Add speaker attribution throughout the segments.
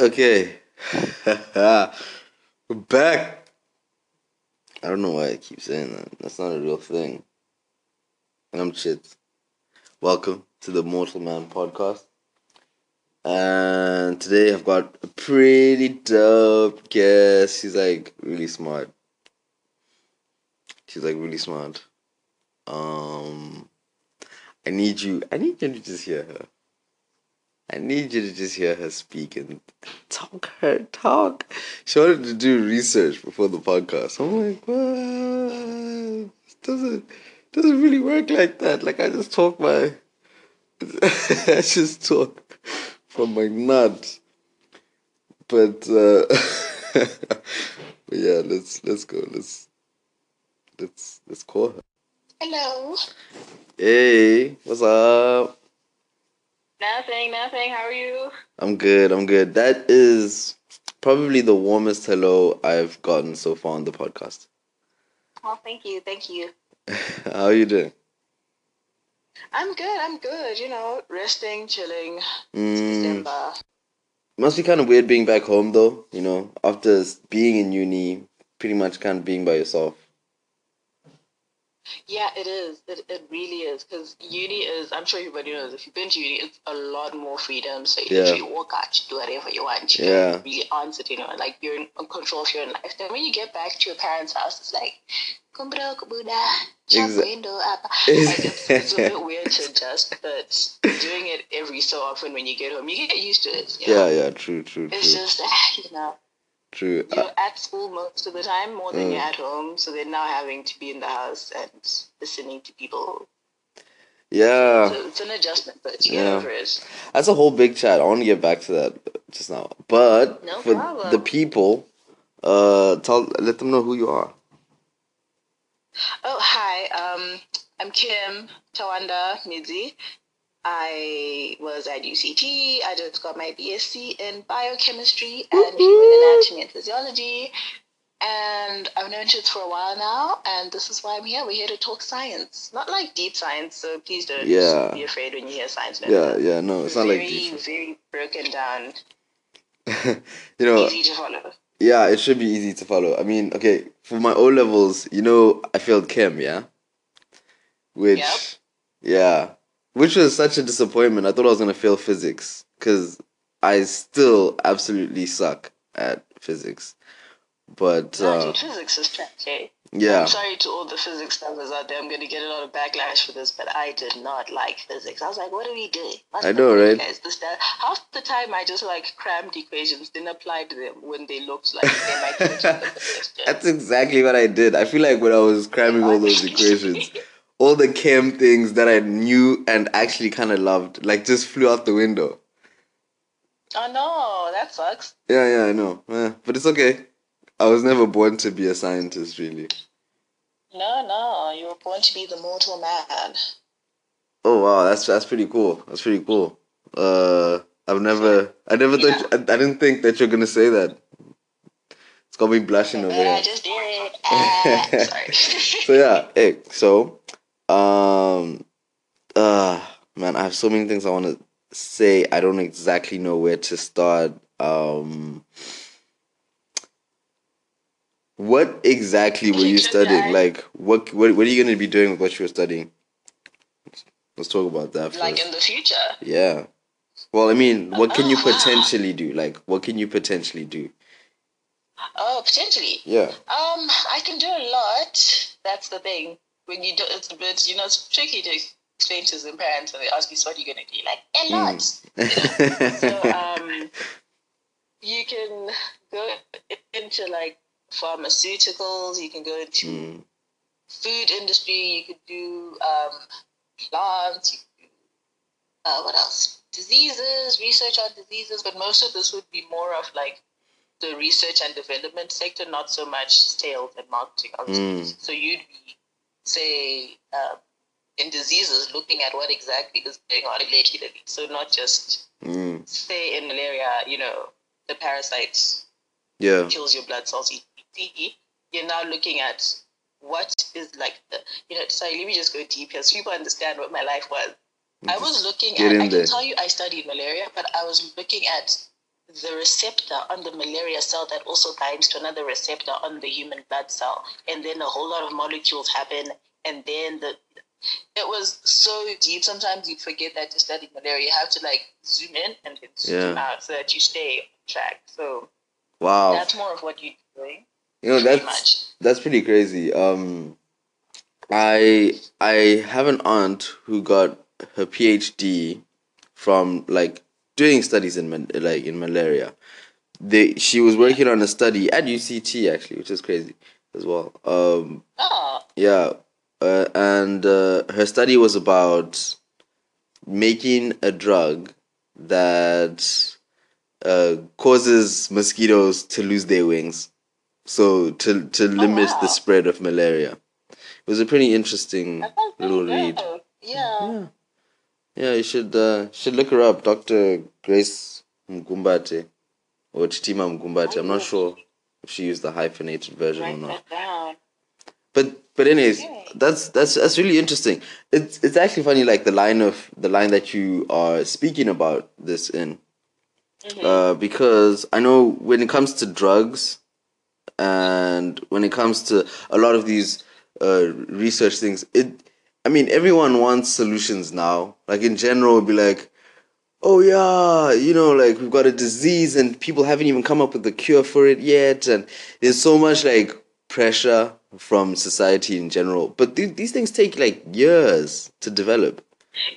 Speaker 1: Okay. We're back. I don't know why I keep saying that. That's not a real thing. I'm shit. Welcome to the Mortal Man podcast. And today I've got a pretty dope guest. She's like really smart. She's like really smart. Um I need you I need you to just hear her. I need you to just hear her speak and talk her talk. She wanted to do research before the podcast. I'm like, what? It doesn't doesn't really work like that. Like I just talk my I just talk from my nuts. But uh but yeah, let's let's go. Let's let's let's call her.
Speaker 2: Hello.
Speaker 1: Hey, what's up?
Speaker 2: Nothing, nothing. How are you?
Speaker 1: I'm good. I'm good. That is probably the warmest hello I've gotten so far on the podcast.
Speaker 2: Oh, thank you, thank you.
Speaker 1: How are you doing?
Speaker 2: I'm good. I'm good. You know, resting, chilling.
Speaker 1: Mm,
Speaker 2: December.
Speaker 1: must be kind of weird being back home though. You know, after being in uni, pretty much kind of being by yourself.
Speaker 2: Yeah, it is. It, it really is. Because uni is, I'm sure everybody knows, if you've been to uni, it's a lot more freedom. So you
Speaker 1: Yeah.
Speaker 2: literally walk out, you do whatever you want. You
Speaker 1: Yeah.
Speaker 2: don't really answer to anyone. Like, you're in control of your own life. Then when you get back to your parents' house, it's like, Kumbra, kubuda,
Speaker 1: Exa-
Speaker 2: window up. Like, it's, it's a bit weird to adjust, but doing it every so often when you get home, you get used to it. You know?
Speaker 1: Yeah, yeah, true, true,
Speaker 2: It's
Speaker 1: true,
Speaker 2: just, ah, you know,
Speaker 1: true. Uh,
Speaker 2: you're at school most of the time more than
Speaker 1: Mm.
Speaker 2: you're at home. So they're now having to be in the house and listening to people.
Speaker 1: yeah,
Speaker 2: So it's an adjustment, but you
Speaker 1: Yeah.
Speaker 2: get over it.
Speaker 1: that's a whole big chat. I want to get back to that just now, but
Speaker 2: No
Speaker 1: for
Speaker 2: problem.
Speaker 1: the people, uh, tell let them know who you are.
Speaker 2: Oh, hi. Um, I'm Kim Tawanda Midzi. I was at UCT. I just got my BSc in biochemistry and human anatomy and physiology. And I've known Chits for a while now, and this is why I'm here. We're here to talk science. Not like deep science, so please don't
Speaker 1: Yeah.
Speaker 2: be afraid when you hear science.
Speaker 1: Yeah, yeah, no, it's not
Speaker 2: very,
Speaker 1: like these.
Speaker 2: very broken down,
Speaker 1: you know,
Speaker 2: easy to follow.
Speaker 1: Yeah, it should be easy to follow. I mean, okay, for my O levels, you know, I failed chem, yeah? Which,
Speaker 2: Yep.
Speaker 1: yeah, which was such a disappointment. I thought I was going to fail physics because I still absolutely suck at physics. But,
Speaker 2: No,
Speaker 1: uh,
Speaker 2: dude, physics is trash, eh?
Speaker 1: yeah,
Speaker 2: I'm sorry to all the physics lovers out there. I'm going to get a lot of backlash for this, but I did not like physics. I was like, what are we doing? What's
Speaker 1: I know, right?
Speaker 2: Guys? This, that. Half the time, I just like crammed equations, didn't apply to them when they looked like they might fit in the question.
Speaker 1: that's exactly what I did. I feel like when I was cramming all those equations, all the chem things that I knew and actually kind of loved, like, just flew out the window.
Speaker 2: oh no, that sucks.
Speaker 1: Yeah, yeah, I know. Yeah, but it's okay. I was never born to be a scientist, really.
Speaker 2: No, no, you were born to be the mortal man.
Speaker 1: Oh wow, that's that's pretty cool. That's pretty cool. Uh, I've never, I never thought, I, I didn't think that you're gonna say that. It's got me blushing over
Speaker 2: But I
Speaker 1: here.
Speaker 2: just did. Ah, sorry.
Speaker 1: So yeah, hey, so, um, uh, man, I have so many things I want to say. I don't exactly know where to start. Um, what exactly were you studying? Like, what what what are you gonna be doing with what you were studying? Let's talk about that first.
Speaker 2: like in the future.
Speaker 1: Yeah. Well, I mean, what can you
Speaker 2: Oh,
Speaker 1: potentially do? Like, what can you potentially do?
Speaker 2: Oh, potentially.
Speaker 1: Yeah.
Speaker 2: Um, I can do a lot. That's the thing. When you do, it's a bit, you know, it's tricky to explain to some parents when they ask you, so what are you going to do? Like, a lot. So, um, you can go into like pharmaceuticals, you can go into
Speaker 1: Mm,
Speaker 2: food industry, you could do um, plants, you could do, uh, what else? Diseases, research on diseases, but most of this would be more of like the research and development sector, not so much sales and marketing.
Speaker 1: Mm.
Speaker 2: So you'd be, say, um, in diseases, looking at what exactly is going on molecularly. So not just
Speaker 1: mm,
Speaker 2: say in malaria, you know, the parasites
Speaker 1: yeah.
Speaker 2: kills your blood cells. You're now looking at what is like the, you know, sorry, let me just go deep here so people understand what my life was. I was looking
Speaker 1: get
Speaker 2: at, I
Speaker 1: there.
Speaker 2: can tell you I studied malaria, but I was looking at the receptor on the malaria cell that also binds to another receptor on the human blood cell. And then a whole lot of molecules happen. And then the it was so deep. Sometimes you forget that to study malaria. You have to like zoom in and then zoom
Speaker 1: Yeah.
Speaker 2: out so that you stay on track. So
Speaker 1: Wow.
Speaker 2: that's more of what you're doing.
Speaker 1: You know that's
Speaker 2: much.
Speaker 1: that's pretty crazy. Um, I I have an aunt who got her PhD from like doing studies in like in malaria. They she was working on a study at UCT actually, which is crazy as well. Um,
Speaker 2: Oh,
Speaker 1: yeah, uh, and uh, her study was about making a drug that uh, causes mosquitoes to lose their wings, so to to limit
Speaker 2: wow.
Speaker 1: the spread of malaria. It was a pretty interesting
Speaker 2: that sounds pretty
Speaker 1: little read.
Speaker 2: Yeah.
Speaker 1: Yeah, yeah, you should uh, should look her up, Doctor Grace Mgumbate or Chitima Mgumbate. I'm not sure if she used the hyphenated version or not.
Speaker 2: that down.
Speaker 1: But but anyways,
Speaker 2: Okay.
Speaker 1: that's that's that's really interesting. It's it's actually funny, like the line of the line that you are speaking about this in,
Speaker 2: Mhm.
Speaker 1: uh, because I know when it comes to drugs, and when it comes to a lot of these uh, research things, it. I mean, everyone wants solutions now. Like in general, it'd be like, oh yeah, you know, like we've got a disease and people haven't even come up with a cure for it yet, and there's so much like pressure from society in general. But th- these things take like years to develop.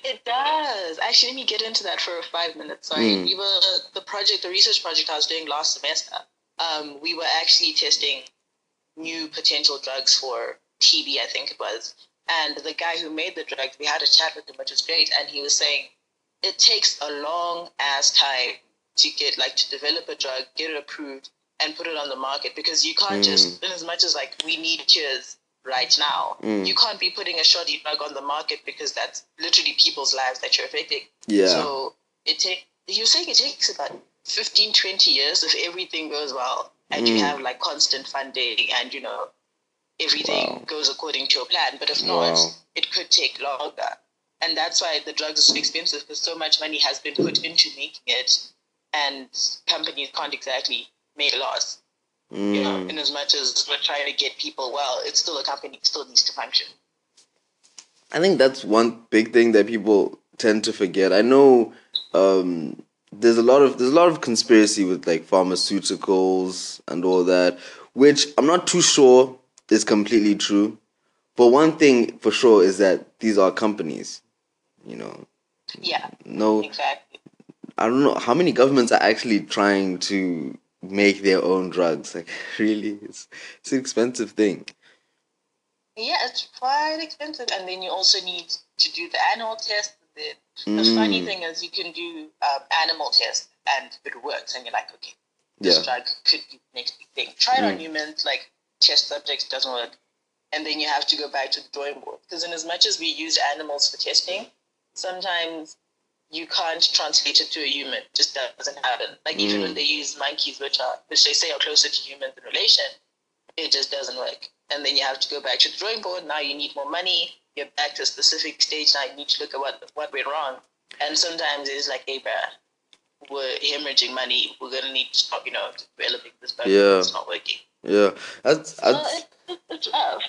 Speaker 2: It does. Actually, let me get into that for five minutes. Sorry.
Speaker 1: Mm.
Speaker 2: We were the project, the research project I was doing last semester. Um, we were actually testing new potential drugs for TB, I think it was. And the guy who made the drug, we had a chat with him, which was great. And he was saying it takes a long ass time to get like to develop a drug, get it approved, and put it on the market because you can't just, in as much as like we need cures right now,
Speaker 1: Mm.
Speaker 2: you can't be putting a shoddy drug on the market because that's literally people's lives that you're affecting.
Speaker 1: Yeah.
Speaker 2: So it take you're saying it takes about 15, 20 years if everything goes well and you
Speaker 1: Mm.
Speaker 2: have like constant funding and you know everything
Speaker 1: Wow.
Speaker 2: goes according to your plan. But if
Speaker 1: Wow.
Speaker 2: not, it could take longer. And that's why the drugs are so expensive because so much money has been put into making it and companies can't exactly make a loss. You know,
Speaker 1: Mm.
Speaker 2: in as much as we're trying to get people well, it's still a company, it still needs to function.
Speaker 1: I think that's one big thing that people tend to forget. I know um, there's a lot of there's a lot of conspiracy with like pharmaceuticals and all that, which I'm not too sure is completely true. But one thing for sure is that these are companies. You know,
Speaker 2: Yeah,
Speaker 1: no,
Speaker 2: exactly.
Speaker 1: I don't know how many governments are actually trying to make their own drugs. Like, really, it's it's an expensive thing.
Speaker 2: Yeah, it's quite expensive, and then you also need to do the animal test. The funny
Speaker 1: Mm.
Speaker 2: thing is, you can do um, animal test, and it works, and you're like, okay, this
Speaker 1: Yeah.
Speaker 2: drug could be the next big thing. Try it on
Speaker 1: Mm.
Speaker 2: humans, like test subjects doesn't work, and then you have to go back to the drawing board because, in as much as we use animals for testing, sometimes you can't translate it to a human. It just doesn't happen. Like even
Speaker 1: Mm.
Speaker 2: when they use monkeys, which are which they say are closer to humans in relation, it just doesn't work. And then you have to go back to the drawing board. Now you need more money. You're back to a specific stage. Now you need to look at what what went wrong. And sometimes it's like, hey, bruh, we're hemorrhaging money. We're gonna need to stop, you know, developing this drug.
Speaker 1: Yeah.
Speaker 2: It's not working.
Speaker 1: Yeah, that's,
Speaker 2: So
Speaker 1: that's
Speaker 2: it, it, it's tough.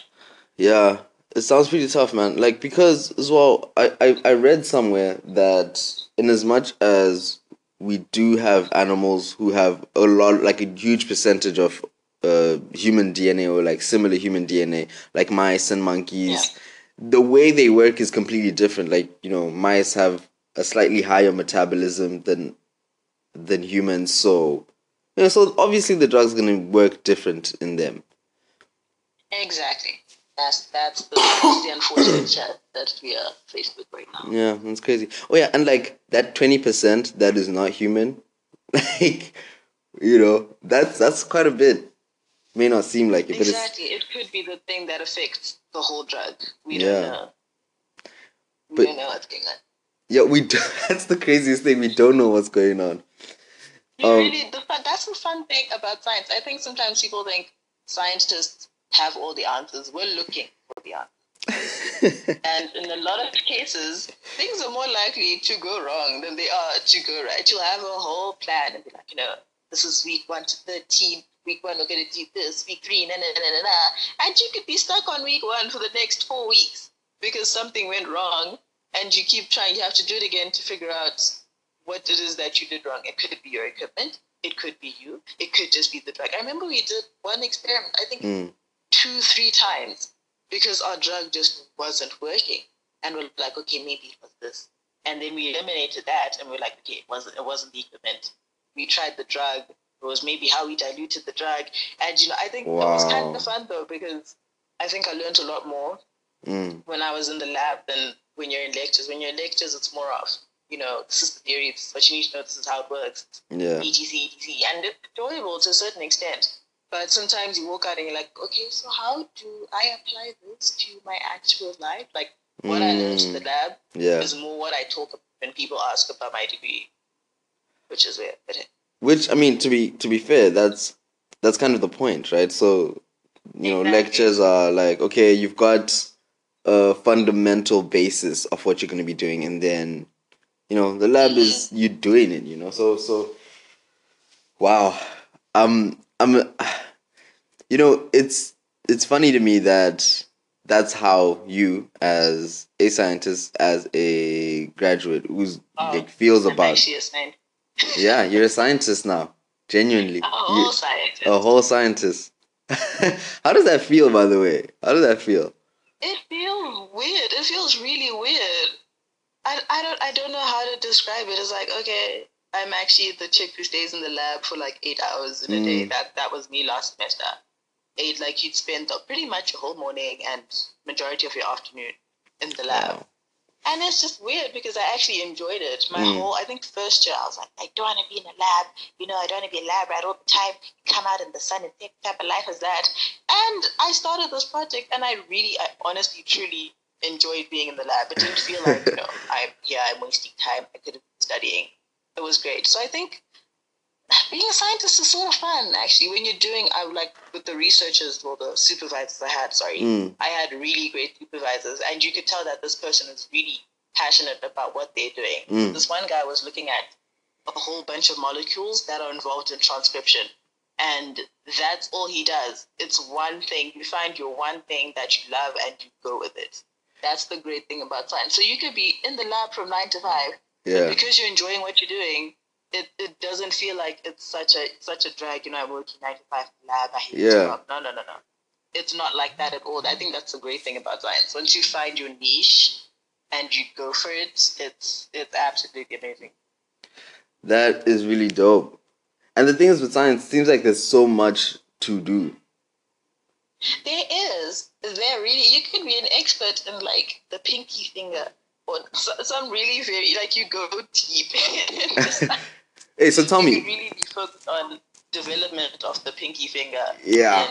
Speaker 1: Yeah, it sounds pretty tough, man. Like because as well, I, I, I read somewhere that in as much as we do have animals who have a lot, like a huge percentage of uh, human DNA or like similar human DNA, like mice and monkeys, the way they work is completely different. Like you know, mice have a slightly higher metabolism than than humans, so you know, so obviously the drug's gonna work different in them.
Speaker 2: Exactly. That's that's the, that's the unfortunate chat that we are faced with right now.
Speaker 1: Yeah, that's crazy. Oh yeah, and like that twenty percent that is not human, like you know, that's that's quite a bit. May not seem like it, but
Speaker 2: Exactly. It could be the thing that affects the whole drug. We
Speaker 1: Yeah.
Speaker 2: don't know. We
Speaker 1: But-
Speaker 2: don't know what's going on.
Speaker 1: yeah, we do, that's the craziest thing. We don't know what's going on.
Speaker 2: You
Speaker 1: Um,
Speaker 2: really, the fun, that's the fun thing about science. I think sometimes people think scientists have all the answers. We're looking for the answers. and in a lot of cases, things are more likely to go wrong than they are to go right. You'll have a whole plan and be like, you know, this is week one to 13. Week one, we're going to do this. Week three, na na na na na. And you could be stuck on week one for the next four weeks because something went wrong and you keep trying. You have to do it again to figure out what it is that you did wrong. It could be your equipment. It could be you. It could just be the drug. I remember we did one experiment, I think
Speaker 1: Mm.
Speaker 2: two, three times because our drug just wasn't working. And we're like, okay, maybe it was this. And then we eliminated that and we're like, okay, it wasn't, it wasn't the equipment. We tried the drug. It was maybe how we diluted the drug. And, you know, I think it was kind of fun though because I think I learned a lot more
Speaker 1: Mm.
Speaker 2: when I was in the lab than when you're in lectures. When you're in lectures, it's more of, you know, this is the theory, this is what you need to know, this is how it works,
Speaker 1: Yeah.
Speaker 2: etc, etc. And it's enjoyable to a certain extent. But sometimes you walk out and you're like, okay, so how do I apply this to my actual life? Like, what I learned in the
Speaker 1: Mm.
Speaker 2: lab
Speaker 1: Yeah.
Speaker 2: is more what I talk about when people ask about my degree, which is weird.
Speaker 1: Which I mean, to be to be fair, that's that's kind of the point, right? So, you know,
Speaker 2: Exactly.
Speaker 1: lectures are like, okay, you've got a fundamental basis of what you're going to be doing, and then, you know, the lab is you doing it. You know, so so. Wow, um, I'm, you know, it's it's funny to me that that's how you, as a scientist, as a graduate, who's
Speaker 2: Oh,
Speaker 1: like feels
Speaker 2: I'm
Speaker 1: about yeah, you're a scientist now. Genuinely.
Speaker 2: A
Speaker 1: You-
Speaker 2: whole scientist.
Speaker 1: a whole scientist. How does that feel, by the way? How does that feel?
Speaker 2: It feels weird. It feels really weird. I, I don't I don't know how to describe it. It's like okay, I'm actually the chick who stays in the lab for like eight hours in a day.
Speaker 1: Mm.
Speaker 2: That that was me last semester. Eight like you'd spend pretty much a whole morning and majority of your afternoon in the lab.
Speaker 1: Wow.
Speaker 2: And it's just weird because I actually enjoyed it. My
Speaker 1: Mm.
Speaker 2: whole, I think first year, I was like, I don't want to be in a lab. You know, I don't want to be in a lab right all the time. Come out in the sun and think, what type of life is that? And I started this project and I really, I honestly, truly enjoyed being in the lab. It didn't feel like, you know, I'm here, I'm wasting time. I could have been studying. It was great. So I think being a scientist is sort of fun, actually. When you're doing, I like, with the researchers, or the supervisors I had, sorry,
Speaker 1: Mm.
Speaker 2: I had really great supervisors, and you could tell that this person is really passionate about what they're doing.
Speaker 1: Mm.
Speaker 2: This one guy was looking at a whole bunch of molecules that are involved in transcription, and that's all he does. It's one thing. You find your one thing that you love, and you go with it. That's the great thing about science. So you could be in the lab from nine to five,
Speaker 1: Yeah.
Speaker 2: because you're enjoying what you're doing. It, it doesn't feel like it's such a such a drag. You know, I'm working nine to five in the lab. I hate
Speaker 1: Yeah.
Speaker 2: job. No, no, no, no. It's not like that at all. I think that's the great thing about science. Once you find your niche and you go for it, it's it's absolutely amazing.
Speaker 1: That is really dope. And the thing is with science, it seems like there's so much to do.
Speaker 2: There is there really you can be an expert in like the pinky finger or so- some really very like you go deep.
Speaker 1: Hey, so tell me.
Speaker 2: really be focused on development of the pinky finger.
Speaker 1: Yeah.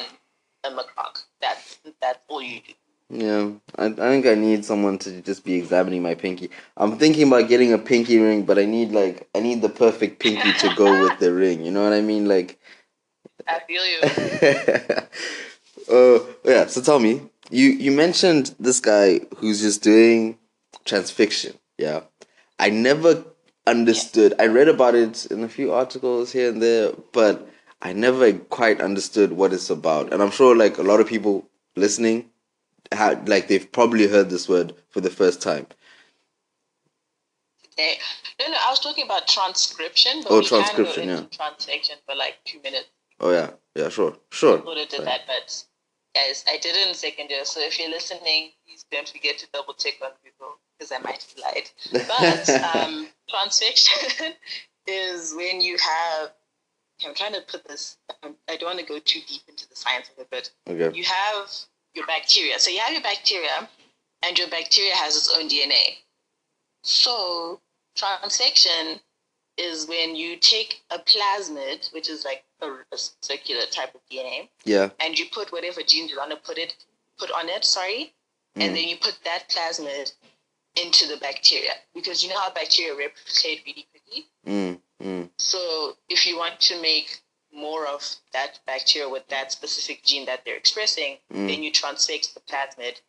Speaker 2: in a macaque. That's that's all you do.
Speaker 1: Yeah, I, I think I need someone to just be examining my pinky. I'm thinking about getting a pinky ring, but I need like I need the perfect pinky to go with the ring. You know what I mean? Like,
Speaker 2: I feel you.
Speaker 1: uh, yeah. So tell me, you you mentioned this guy who's just doing transfiction. Yeah, I never understood. I read about it in a few articles here and there, but I never quite understood what it's about. And I'm sure like a lot of people listening had like they've probably heard this word for the first time.
Speaker 2: No, no, I was talking about transcription. But
Speaker 1: Oh, transcription, yeah.
Speaker 2: Transaction for like two minutes.
Speaker 1: Oh yeah, yeah, sure, sure.
Speaker 2: Would have did that, but guys, I did it in second year. So if you're listening, please don't forget to double check on Google because I might have lied. But um, transfiction is when you have. I'm trying to put this. um, I don't want to go too deep into the science of it, but
Speaker 1: okay.
Speaker 2: you have your bacteria. So you have your bacteria, and your bacteria has its own DNA. So transfection is when you take a plasmid, which is like a, a circular type of DNA,
Speaker 1: Yeah.
Speaker 2: and you put whatever genes you want to put it put on it. Sorry,
Speaker 1: Mm.
Speaker 2: and then you put that plasmid into the bacteria because you know how bacteria replicate really quickly.
Speaker 1: Mm, mm,
Speaker 2: So if you want to make more of that bacteria with that specific gene that they're expressing,
Speaker 1: Mm.
Speaker 2: then you transfect the plasmid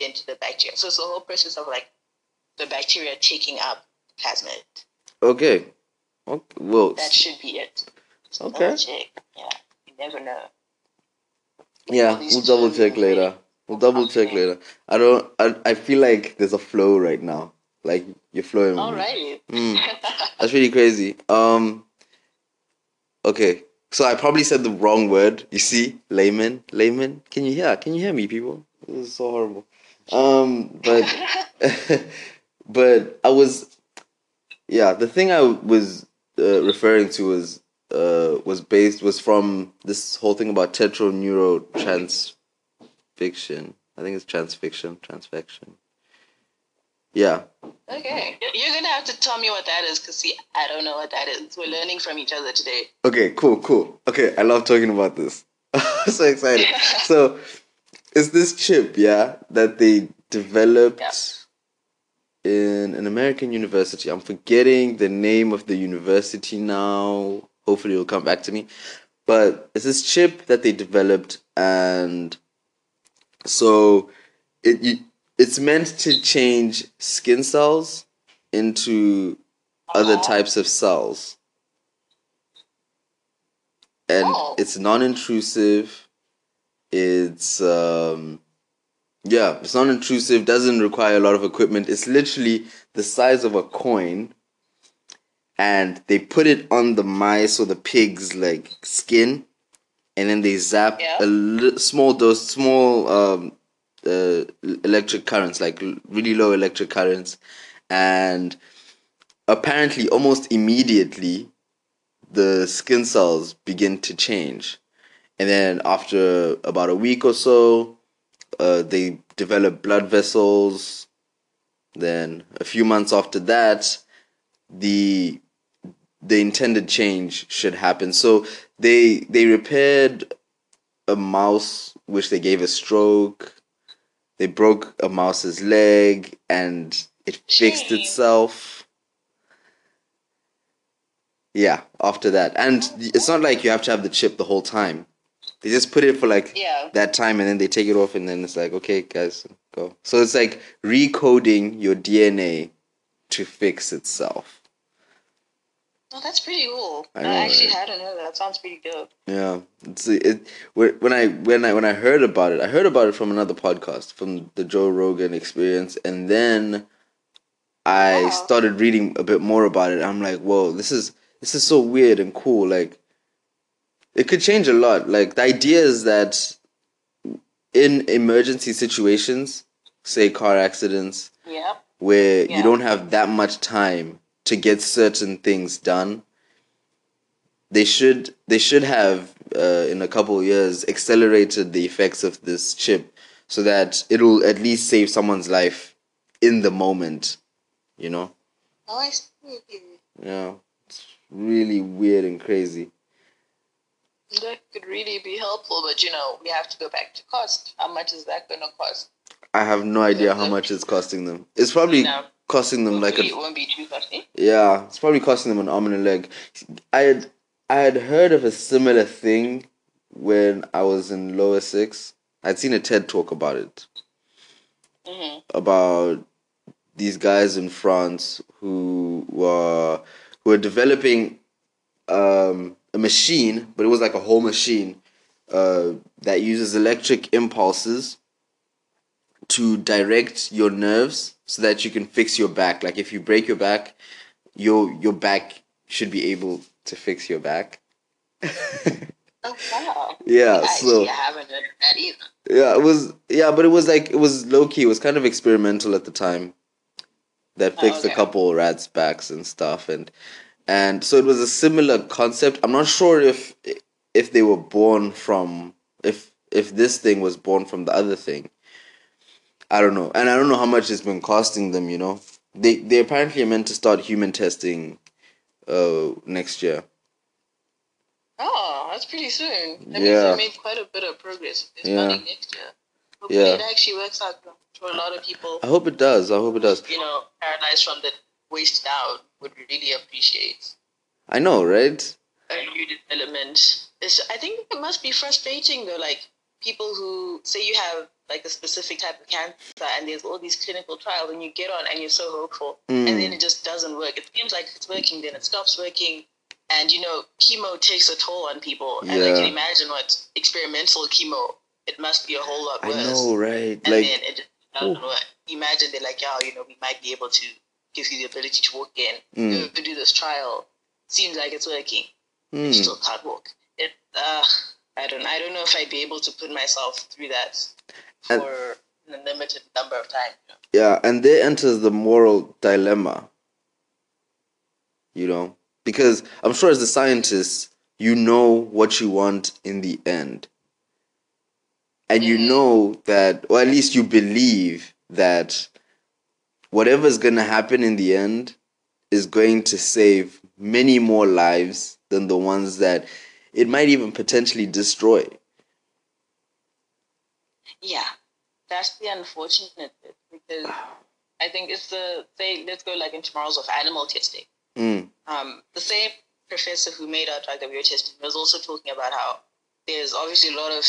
Speaker 2: into the bacteria. So it's the whole process of like the bacteria taking up plasmid.
Speaker 1: Okay. Okay. Well,
Speaker 2: That should be it. So
Speaker 1: Okay.
Speaker 2: check. Yeah, you never know.
Speaker 1: yeah, we'll double check later. We'll double check
Speaker 2: complicated.
Speaker 1: later. I don't. I, I feel like there's a flow right now. Like you're flowing. me.
Speaker 2: Alrighty.
Speaker 1: Mm. That's really crazy. Um. Okay, so I probably said the wrong word. You see, layman, layman. Can you hear? Can you hear me, people? This is so horrible. Um, but but I was, yeah. The thing I was uh, referring to was uh was based was from this whole thing about tetraneurotransfiction. I think it's transfiction, transfection. Yeah,
Speaker 2: okay. You're gonna have to tell me what that is, cause see, I don't know what that is. We're learning from each other today.
Speaker 1: Okay, cool, cool. Okay, I love talking about this. I'm so excited. so, it's this chip, yeah, that they developed
Speaker 2: Yeah.
Speaker 1: In an American university. I'm forgetting the name of the university now. Hopefully, it'll come back to me. But it's this chip that they developed, and so it you, it's meant to change skin cells into other types of cells. And
Speaker 2: Oh.
Speaker 1: it's non-intrusive. It's um yeah, it's non-intrusive, doesn't require a lot of equipment. It's literally the size of a coin. And they put it on the mice or the pigs like skin and then they zap
Speaker 2: Yeah.
Speaker 1: a li- small dose small um uh, electric currents, like really low electric currents, and apparently almost immediately the skin cells begin to change, and then after about a week or so, uh, they develop blood vessels. Then a few months after that, the the intended change should happen. So they they repaired a mouse which they gave a stroke. They broke a mouse's leg and it fixed itself. Yeah, after that. And it's not like you have to have the chip the whole time. They just put it for like
Speaker 2: Yeah.
Speaker 1: that time and then they take it off and then it's like, okay, guys, go. So it's like recoding your DNA to fix itself.
Speaker 2: Oh, that's pretty cool.
Speaker 1: I
Speaker 2: I, actually
Speaker 1: right?
Speaker 2: hadn't heard that. That sounds pretty dope.
Speaker 1: Yeah, it's it when when I when I when I heard about it, I heard about it from another podcast, from the Joe Rogan Experience, and then I
Speaker 2: Wow.
Speaker 1: started reading a bit more about it. I'm like, whoa, this is this is so weird and cool. Like, it could change a lot. Like the idea is that in emergency situations, say car accidents,
Speaker 2: Yeah.
Speaker 1: where you don't have that much time to get certain things done they should they should have uh, in a couple of years accelerated the effects of this chip so that it'll at least save someone's life in the moment you know
Speaker 2: Oh, I see.
Speaker 1: yeah it's really weird and crazy
Speaker 2: That could really be helpful, but you know, we have to go back to cost. How much is that going to cost?
Speaker 1: i have no idea how much it's costing them it's probably
Speaker 2: No.
Speaker 1: costing them like
Speaker 2: Hopefully
Speaker 1: a
Speaker 2: it won't be too costly.
Speaker 1: Yeah, it's probably costing them an arm and a leg. I had I had heard of a similar thing when I was in lower six. I'd seen a TED talk about it.
Speaker 2: hmm
Speaker 1: About these guys in France who were who were developing um, a machine, but it was like a whole machine uh, that uses electric impulses to direct your nerves so that you can fix your back. Like if you break your back, your your back should be able to fix your back.
Speaker 2: Oh, wow.
Speaker 1: yeah,
Speaker 2: Actually,
Speaker 1: so
Speaker 2: haven't heard that either.
Speaker 1: yeah, it was yeah, but it was like it was low key. It was kind of experimental at the time. That
Speaker 2: Oh,
Speaker 1: fixed a couple rats' backs and stuff, and and so it was a similar concept. I'm not sure if if they were born from if if this thing was born from the other thing. I don't know, and I don't know how much it's been costing them. You know, they they apparently are meant to start human testing, uh, next year.
Speaker 2: Oh, that's pretty soon. That means
Speaker 1: Yeah.
Speaker 2: they made quite a bit of progress. It's
Speaker 1: Yeah.
Speaker 2: next year. Hopefully
Speaker 1: Yeah.
Speaker 2: it actually works out for a lot of people.
Speaker 1: I hope it does. I hope it does.
Speaker 2: You know, paralyzed from the waist out would really appreciate
Speaker 1: I know, right?
Speaker 2: a new development. It's, I think it must be frustrating though, like people who say you have like a specific type of cancer, and there's all these clinical trials, and you get on and you're so hopeful,
Speaker 1: Mm.
Speaker 2: and then it just doesn't work. It seems like it's working, then it stops working, and you know, chemo takes a toll on people, and I can imagine what experimental chemo. It must be a whole lot worse.
Speaker 1: I know, right?
Speaker 2: And
Speaker 1: Like,
Speaker 2: then it just doesn't work. Imagine they're like, yeah, you know, we might be able to give you the ability to walk in,
Speaker 1: Mm.
Speaker 2: do this trial. Seems like it's working.
Speaker 1: hmm.
Speaker 2: Still can't walk. It, uh, I don't, I don't know if I'd be able to put myself through that
Speaker 1: And-
Speaker 2: for a limited number of time. you know.
Speaker 1: Yeah, and there enters the moral dilemma. You know, because I'm sure as a scientist, you know what you want in the end. And you
Speaker 2: Mhm.
Speaker 1: know that, or at least you believe that whatever's going to happen in the end is going to save many more lives than the ones that it might even potentially destroy.
Speaker 2: Yeah, that's the unfortunate bit because I think it's the say let's go like in tomorrow's of animal testing.
Speaker 1: Mm,
Speaker 2: um, the same professor who made our drug that we were testing was also talking about how there's obviously a lot of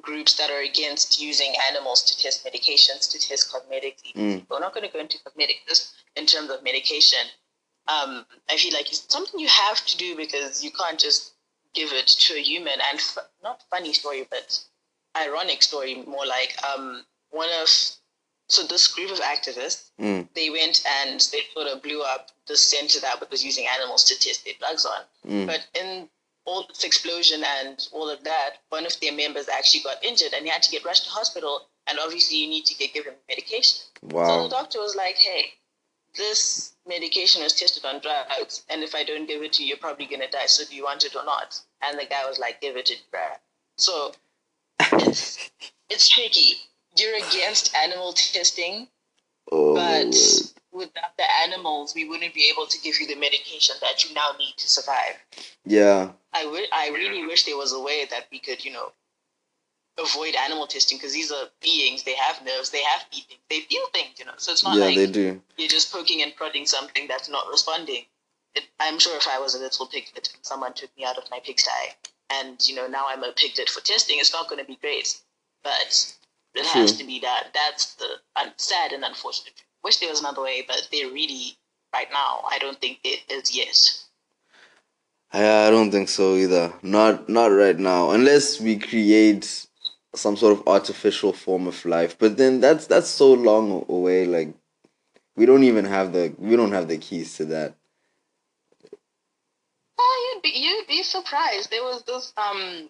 Speaker 2: groups that are against using animals to test medications, to test cosmetically.
Speaker 1: Mm.
Speaker 2: We're not going to go into cosmetic, just in terms of medication. Um, I feel like it's something you have to do because you can't just give it to a human. And f- not funny story, but ironic story, more like um, one of so this group of activists
Speaker 1: mm,
Speaker 2: they went and they sort of blew up the center that was using animals to test their drugs on.
Speaker 1: mm.
Speaker 2: But in all this explosion and all of that, one of their members actually got injured and he had to get rushed to hospital. And obviously, you need to get given medication. Wow. So the doctor was like, "Hey, this medication was tested on drugs, and if I don't give it to you, you're probably gonna die. So do you want it or not?" And the guy was like, "Give it to bruh." So it's it's tricky. You're against animal testing,
Speaker 1: Oh,
Speaker 2: but without the animals, we wouldn't be able to give you the medication that you now need to survive.
Speaker 1: yeah.
Speaker 2: I wi- I really wish there was a way that we could, you know, avoid animal testing because these are beings. They have nerves. They have feelings. They feel things, you know. So it's not
Speaker 1: Yeah,
Speaker 2: like
Speaker 1: they do.
Speaker 2: you're just poking and prodding something that's not responding. It, I'm sure if I was a little piglet and someone took me out of my pigsty, and you know now I'm a piglet for testing, it's not going to be great. But it has to be that. That's the un- sad and unfortunate. Wish there was another way, but there really, right now, I don't think there is yet.
Speaker 1: I, I don't think so either. Not not right now, unless we create some sort of artificial form of life. But then that's that's so long away. Like we don't even have the we don't have the keys to that.
Speaker 2: Oh, you'd be you'd be surprised. There was this um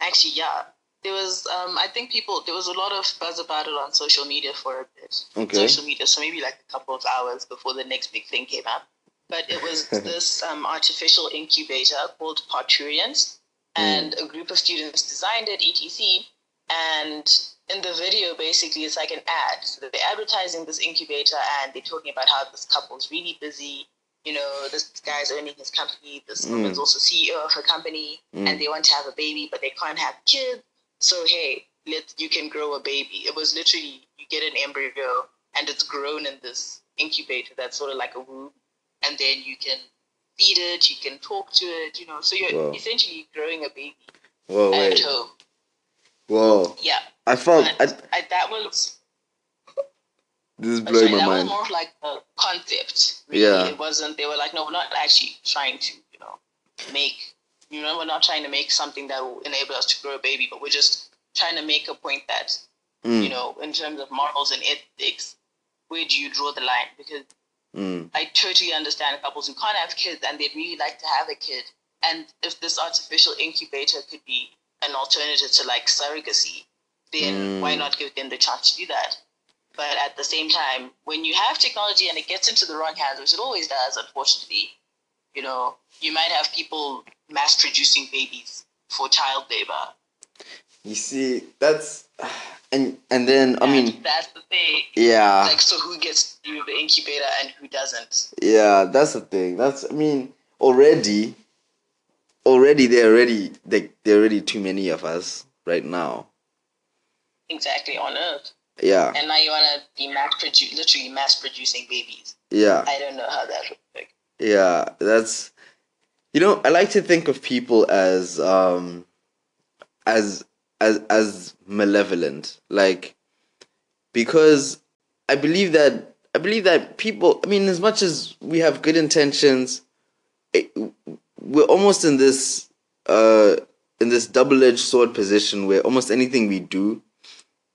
Speaker 2: actually yeah. There was um I think people there was a lot of buzz about it on social media for a bit.
Speaker 1: Okay.
Speaker 2: Social media, so maybe like a couple of hours before the next big thing came up. But it was this um, artificial incubator called Parturians, and a group of students designed it, etc. And in the video, basically, it's like an ad. So they're advertising this incubator, and they're talking about how this couple's really busy. You know, this guy's owning his company. This
Speaker 1: Mm.
Speaker 2: woman's also CEO of her company,
Speaker 1: Mm.
Speaker 2: and they want to have a baby, but they can't have kids. So hey, let you can grow a baby. It was literally you get an embryo, and it's grown in this incubator that's sort of like a womb, and then you can feed it, you can talk to it. You know, so you're
Speaker 1: Wow.
Speaker 2: essentially growing a baby
Speaker 1: Whoa,
Speaker 2: at home.
Speaker 1: Whoa.
Speaker 2: Yeah,
Speaker 1: I felt I,
Speaker 2: I, that was
Speaker 1: this is blowing
Speaker 2: sorry,
Speaker 1: my
Speaker 2: that was more of like a concept. Really.
Speaker 1: Yeah.
Speaker 2: It wasn't, they were like, no, we're not actually trying to, you know, make, you know, we're not trying to make something that will enable us to grow a baby, but we're just trying to make a point that,
Speaker 1: Mm,
Speaker 2: you know, in terms of morals and ethics, where do you draw the line? Because
Speaker 1: mm,
Speaker 2: I totally understand couples who can't have kids and they'd really like to have a kid. And if this artificial incubator could be an alternative to like surrogacy, then why
Speaker 1: Mm.
Speaker 2: not give them the chance to do that? But at the same time, when you have technology and it gets into the wrong hands, which it always does, unfortunately, you know, you might have people mass producing babies for child labor.
Speaker 1: You see, that's and and then I mean,
Speaker 2: that's the thing.
Speaker 1: yeah,
Speaker 2: Like, so who gets to use the incubator and who doesn't?
Speaker 1: yeah, that's the thing. That's I mean, already, already they're already they there are already too many of us right now.
Speaker 2: Exactly on Earth.
Speaker 1: Yeah,
Speaker 2: And now you want to be mass produ- literally mass producing babies.
Speaker 1: yeah,
Speaker 2: I don't know how that would work.
Speaker 1: yeah. That's you know, I like to think of people as um as as as malevolent. Like because I believe that I believe that people. I mean, as much as we have good intentions, it, we're almost in this uh in this double edged sword position where almost anything we do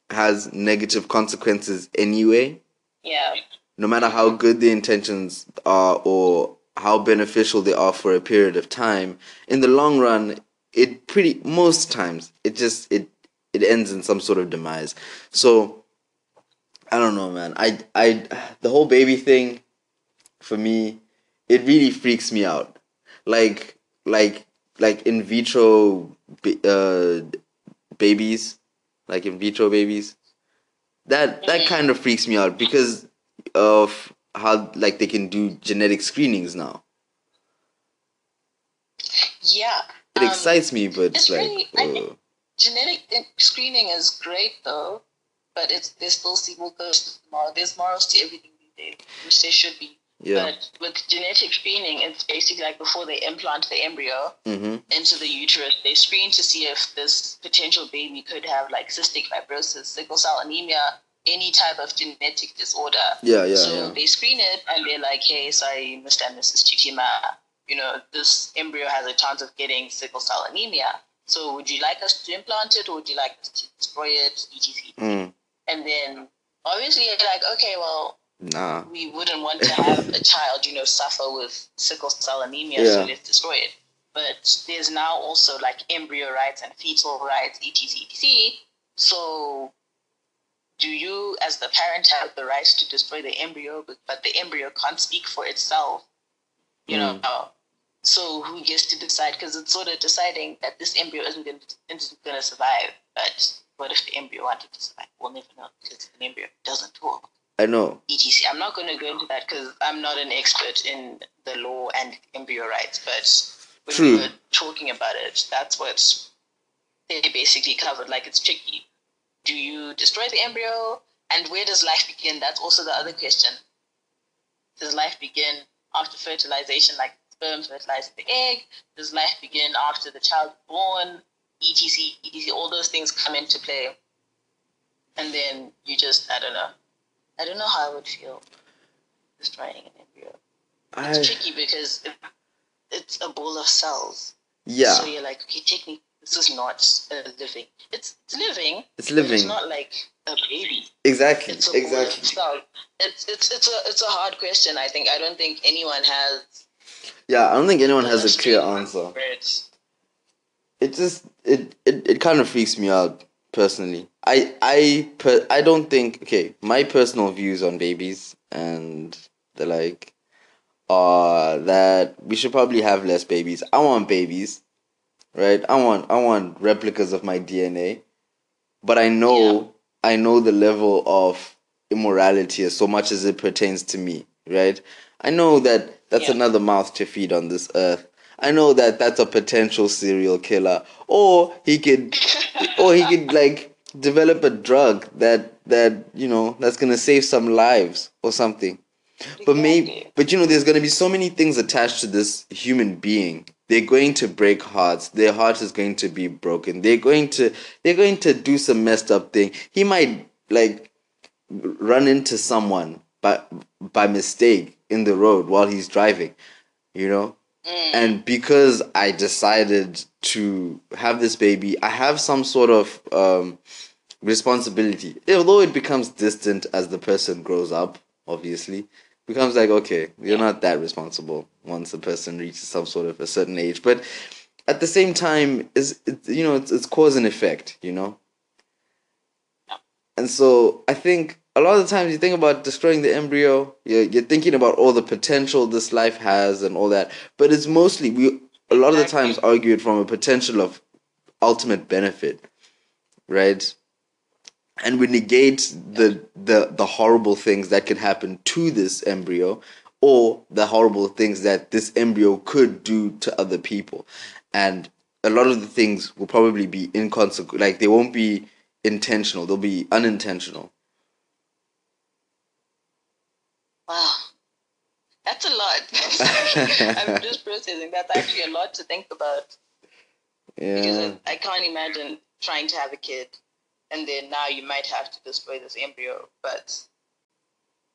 Speaker 1: has negative consequences anyway.
Speaker 2: Yeah.
Speaker 1: No matter how good the intentions are or how beneficial they are for a period of time, in the long run, it pretty most times it just it it ends in some sort of demise. So I don't know, man. I I the whole baby thing for me, it really freaks me out. Like like like in vitro uh, babies, like in vitro babies. That that
Speaker 2: Mhm.
Speaker 1: kind of freaks me out because of how like they can do genetic screenings now.
Speaker 2: Yeah.
Speaker 1: It
Speaker 2: um,
Speaker 1: excites me, but
Speaker 2: it's
Speaker 1: like
Speaker 2: really- I think-
Speaker 1: uh,
Speaker 2: genetic screening is great though, but it's there's still sequel codes. Moral, there's morals to everything these days, which there should be.
Speaker 1: yeah.
Speaker 2: But with genetic screening, it's basically like before they implant the embryo
Speaker 1: Mm-hmm.
Speaker 2: into the uterus, they screen to see if this potential baby could have like cystic fibrosis, sickle cell anemia, any type of genetic disorder.
Speaker 1: Yeah, yeah,
Speaker 2: so
Speaker 1: yeah.
Speaker 2: they screen it and they're like, hey, sorry, Mr. and Mrs. Chichima, you know, this embryo has a chance of getting sickle cell anemia. So would you like us to implant it or would you like us to destroy it, etc.
Speaker 1: Mm,
Speaker 2: And then obviously you're like, okay, well,
Speaker 1: nah.
Speaker 2: we wouldn't want to have a child, you know, suffer with sickle cell anemia, so let's destroy it. But there's now also like embryo rights and fetal rights, etc., etc. So, do you, as the parent, have the right to destroy the embryo, but, but the embryo can't speak for itself? You know, so who gets to decide? Because it's sort of deciding that this embryo isn't going to, survive. But what if the embryo wanted to survive? We'll never know because the embryo doesn't talk.
Speaker 1: I know.
Speaker 2: etc. I'm not going to go into that because I'm not an expert in the law and embryo rights, but when
Speaker 1: True.
Speaker 2: we were talking about it, that's what they basically covered. Like it's tricky. Do you destroy the embryo? And where does life begin? That's also the other question. Does life begin after fertilization, like sperm fertilizes the egg? Does life begin after the child is born? etc. etc. All those things come into play. And then you just, I don't know. I don't know how I would feel destroying an embryo. It's
Speaker 1: I
Speaker 2: tricky because it, it's a ball of cells.
Speaker 1: yeah.
Speaker 2: So you're like, okay, technically, this is not a living. It's, it's living.
Speaker 1: It's living.
Speaker 2: It's not like a baby.
Speaker 1: Exactly.
Speaker 2: It's a
Speaker 1: Exactly.
Speaker 2: It's it's it's a it's a hard question. I think I don't think anyone has.
Speaker 1: Yeah, I don't think anyone has a clear answer.
Speaker 2: it.
Speaker 1: just it it, it kind of freaks me out personally. I i per, i don't think okay my personal views on babies and the like are that we should probably have less babies. I want babies right? I want i want replicas of my dna but i know i know the level of immorality as so much as it pertains to me right i know that that's
Speaker 2: Yeah.
Speaker 1: another mouth to feed on this earth. I know that that's a potential serial killer. Or he could or he could like develop a drug that that you know that's gonna save some lives or something. But maybe but you know there's gonna be so many things attached to this human being. They're going to break hearts. Their heart is going to be broken. They're going to they're going to do some messed up thing. He might like run into someone by by mistake in the road while he's driving you know
Speaker 2: Mm.
Speaker 1: and because I decided to have this baby, I have some sort of um, responsibility. Although it becomes distant as the person grows up, obviously, becomes like okay, you're not that responsible once the person reaches some sort of a certain age. But at the same time, is it, you know it's, it's cause and effect, you know. And so I think a lot of the times you think about destroying the embryo, you're, you're thinking about all the potential this life has and all that. But it's mostly we a lot of the times argue it from a potential of ultimate benefit, right? And we negate the the the horrible things that could happen to this embryo or the horrible things that this embryo could do to other people. And a lot of the things will probably be inconsequential like they won't be intentional, they'll be unintentional.
Speaker 2: Wow. That's a lot. I'm just processing. That's actually a lot to think about because
Speaker 1: Yeah.
Speaker 2: I, I can't imagine trying to have a kid and then now you might have to destroy this embryo, but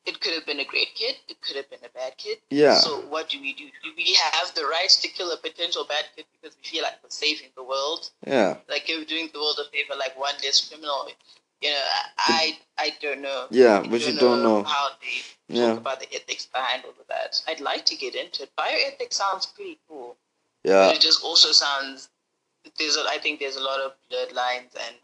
Speaker 2: it could have been a great kid, it could have been a bad kid.
Speaker 1: Yeah.
Speaker 2: So what do we do? Do we have the right to kill a potential bad kid because we feel like we're saving the world?
Speaker 1: Yeah.
Speaker 2: Like you're doing the world a favor, like one less criminal. You know, I I don't know.
Speaker 1: Yeah,
Speaker 2: I
Speaker 1: but you don't know.
Speaker 2: how they
Speaker 1: Yeah.
Speaker 2: talk about the ethics behind all of that. I'd like to get into it. Bioethics sounds pretty cool,
Speaker 1: Yeah.
Speaker 2: but it just also sounds. There's a, I think there's a lot of bloodlines, and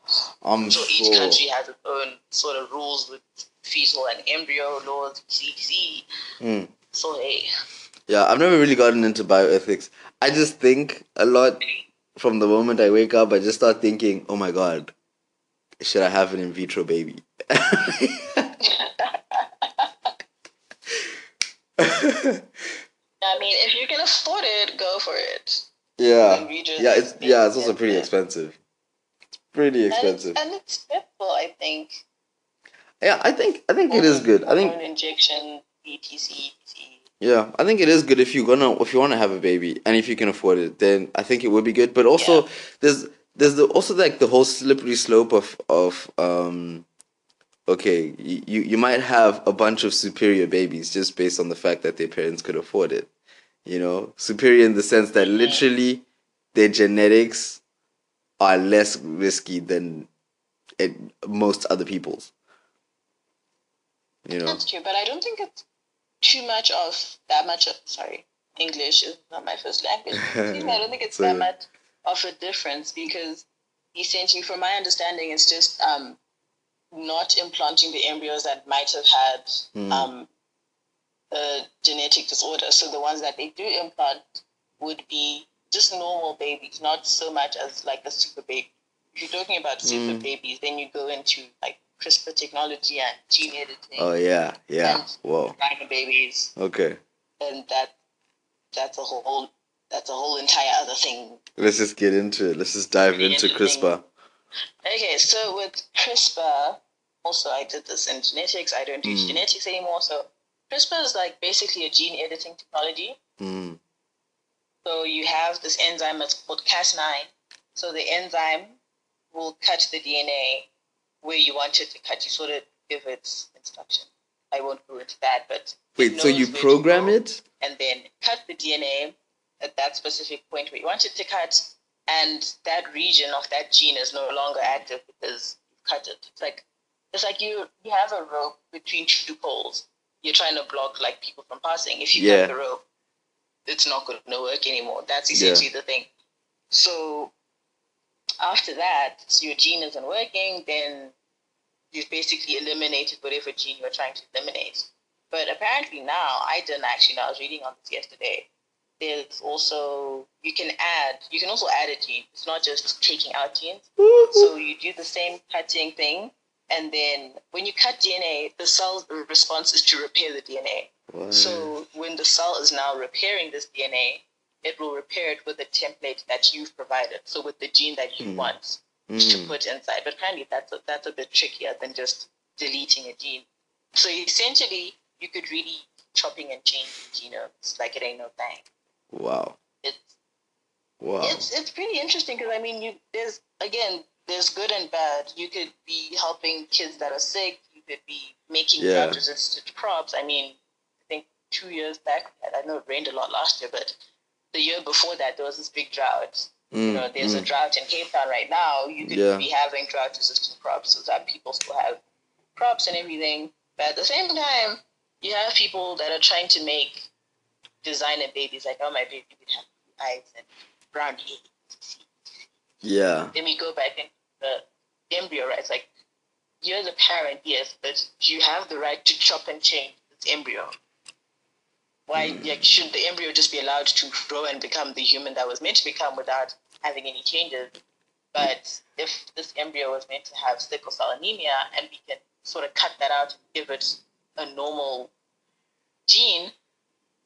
Speaker 1: I'm
Speaker 2: so each country has its own sort of rules with fetal and embryo laws, CDC.
Speaker 1: Mm.
Speaker 2: So hey,
Speaker 1: Yeah, I've never really gotten into bioethics. I just think a lot from the moment I wake up, I just start thinking, oh my god, should I have an in vitro baby?
Speaker 2: I mean, if you can afford it, go for it.
Speaker 1: yeah. Yeah, it's yeah, it's also pretty
Speaker 2: expensive.
Speaker 1: expensive. It's pretty
Speaker 2: And it's,
Speaker 1: expensive.
Speaker 2: and it's simple, I think.
Speaker 1: Yeah, I think I think it is good. I think
Speaker 2: injection, ETC.
Speaker 1: Yeah, I think it is good if you're gonna if you want to have a baby and if you can afford it, then I think it would be good. But also,
Speaker 2: Yeah.
Speaker 1: there's there's the, also like the whole slippery slope of of um, okay, you you might have a bunch of superior babies just based on the fact that their parents could afford it. You know, superior in the sense that literally their genetics are less risky than it, most other people's. You know,
Speaker 2: That's true, but I don't think it's too much of that much of sorry, English is not my first language. I don't think it's
Speaker 1: Sorry.
Speaker 2: that much of a difference because essentially from my understanding it's just um not implanting the embryos that might have had
Speaker 1: Hmm.
Speaker 2: um a genetic disorder. So the ones that they do implant would be just normal babies, not so much as like a super baby. If you're talking about super
Speaker 1: Mm.
Speaker 2: babies, then you go into like CRISPR technology and gene editing
Speaker 1: oh yeah, yeah, whoa,
Speaker 2: rhino babies,
Speaker 1: okay.
Speaker 2: and that that's a whole that's a whole entire other thing.
Speaker 1: Let's just get into it. Let's just dive into. CRISPR.
Speaker 2: Okay, so with CRISPR, also I did this in genetics. I don't do
Speaker 1: Mm.
Speaker 2: genetics anymore. So CRISPR is like basically a gene editing technology.
Speaker 1: Mm.
Speaker 2: So you have this enzyme that's called Cas9. So the enzyme will cut the DNA where you want it to cut. You sort of give it instruction. I won't go into that, but
Speaker 1: Wait, so you program it?
Speaker 2: and then cut the DNA at that specific point where you want to cut, and that region of that gene is no longer active because you've cut it. It's like it's like you you have a rope between two poles. You're trying to block like people from passing. If you
Speaker 1: Yeah.
Speaker 2: cut the rope, it's not going to work anymore. That's essentially the thing. So after that, your gene isn't working, then you've basically eliminated whatever gene you're trying to eliminate. But apparently now, I didn't actually know, I was reading on this yesterday. There's also, you can add, you can also add a gene. It's not just taking out genes. So you do the same cutting thing, and then when you cut DNA, the cell's response is to repair the DNA.
Speaker 1: What?
Speaker 2: So when the cell is now repairing this DNA, it will repair it with the template that you've provided. So with the gene that you
Speaker 1: Hmm.
Speaker 2: want to
Speaker 1: Mm.
Speaker 2: put inside. But apparently that's a, that's a bit trickier than just deleting a gene. So essentially, you could really chopping and changing genomes like it ain't no thing.
Speaker 1: Wow.
Speaker 2: It's
Speaker 1: Wow.
Speaker 2: it's it's pretty interesting because I mean, you there's again there's good and bad. You could be helping kids that are sick. You could be making
Speaker 1: Yeah.
Speaker 2: drought resistant crops. I mean, I think two years back, I know it rained a lot last year, but the year before that there was this big drought. You
Speaker 1: Mm,
Speaker 2: know, there's a
Speaker 1: mm.
Speaker 2: drought in Cape Town right now. You could
Speaker 1: Yeah.
Speaker 2: be having drought resistant crops so that people still have crops and everything. But at the same time, you have people that are trying to make designer babies like, oh, my baby would have blue eyes and brown hair.
Speaker 1: Yeah.
Speaker 2: Then we go back and the embryo rights. Like, you're the parent, yes, but you have the right to chop and change this embryo. Why hmm. like, shouldn't the embryo just be allowed to grow and become the human that was meant to become without having any changes? But if this embryo was meant to have sickle cell anemia and we can sort of cut that out and give it a normal gene,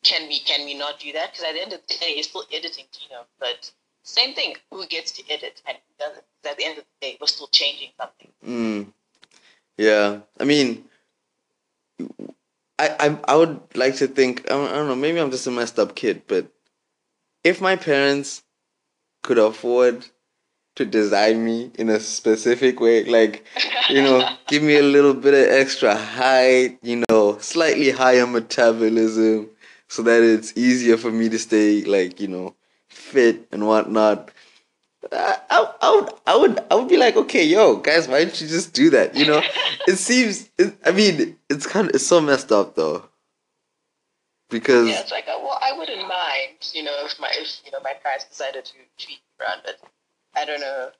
Speaker 2: can we can we not do that? Because at the end of the day, you're still editing genome, but same thing. Who gets to edit and who doesn't? at the end of the day, we're still changing something.
Speaker 1: Mm. Yeah. I mean, I, I I would like to think I don't know maybe I'm just a messed up kid but if my parents could afford to design me in a specific way. Like, you know, give me a little bit of extra height, you know, slightly higher metabolism so that it's easier for me to stay, like, you know, fit and whatnot. I, I, I would I would I would be like, okay, yo, guys, why don't you just do that? You know, it seems. It, I mean, it's kind of it's so messed up though, because
Speaker 2: Yeah, it's like, uh, well, I wouldn't mind, you know, if my, if, you know, my parents decided to cheat around, but I don't know.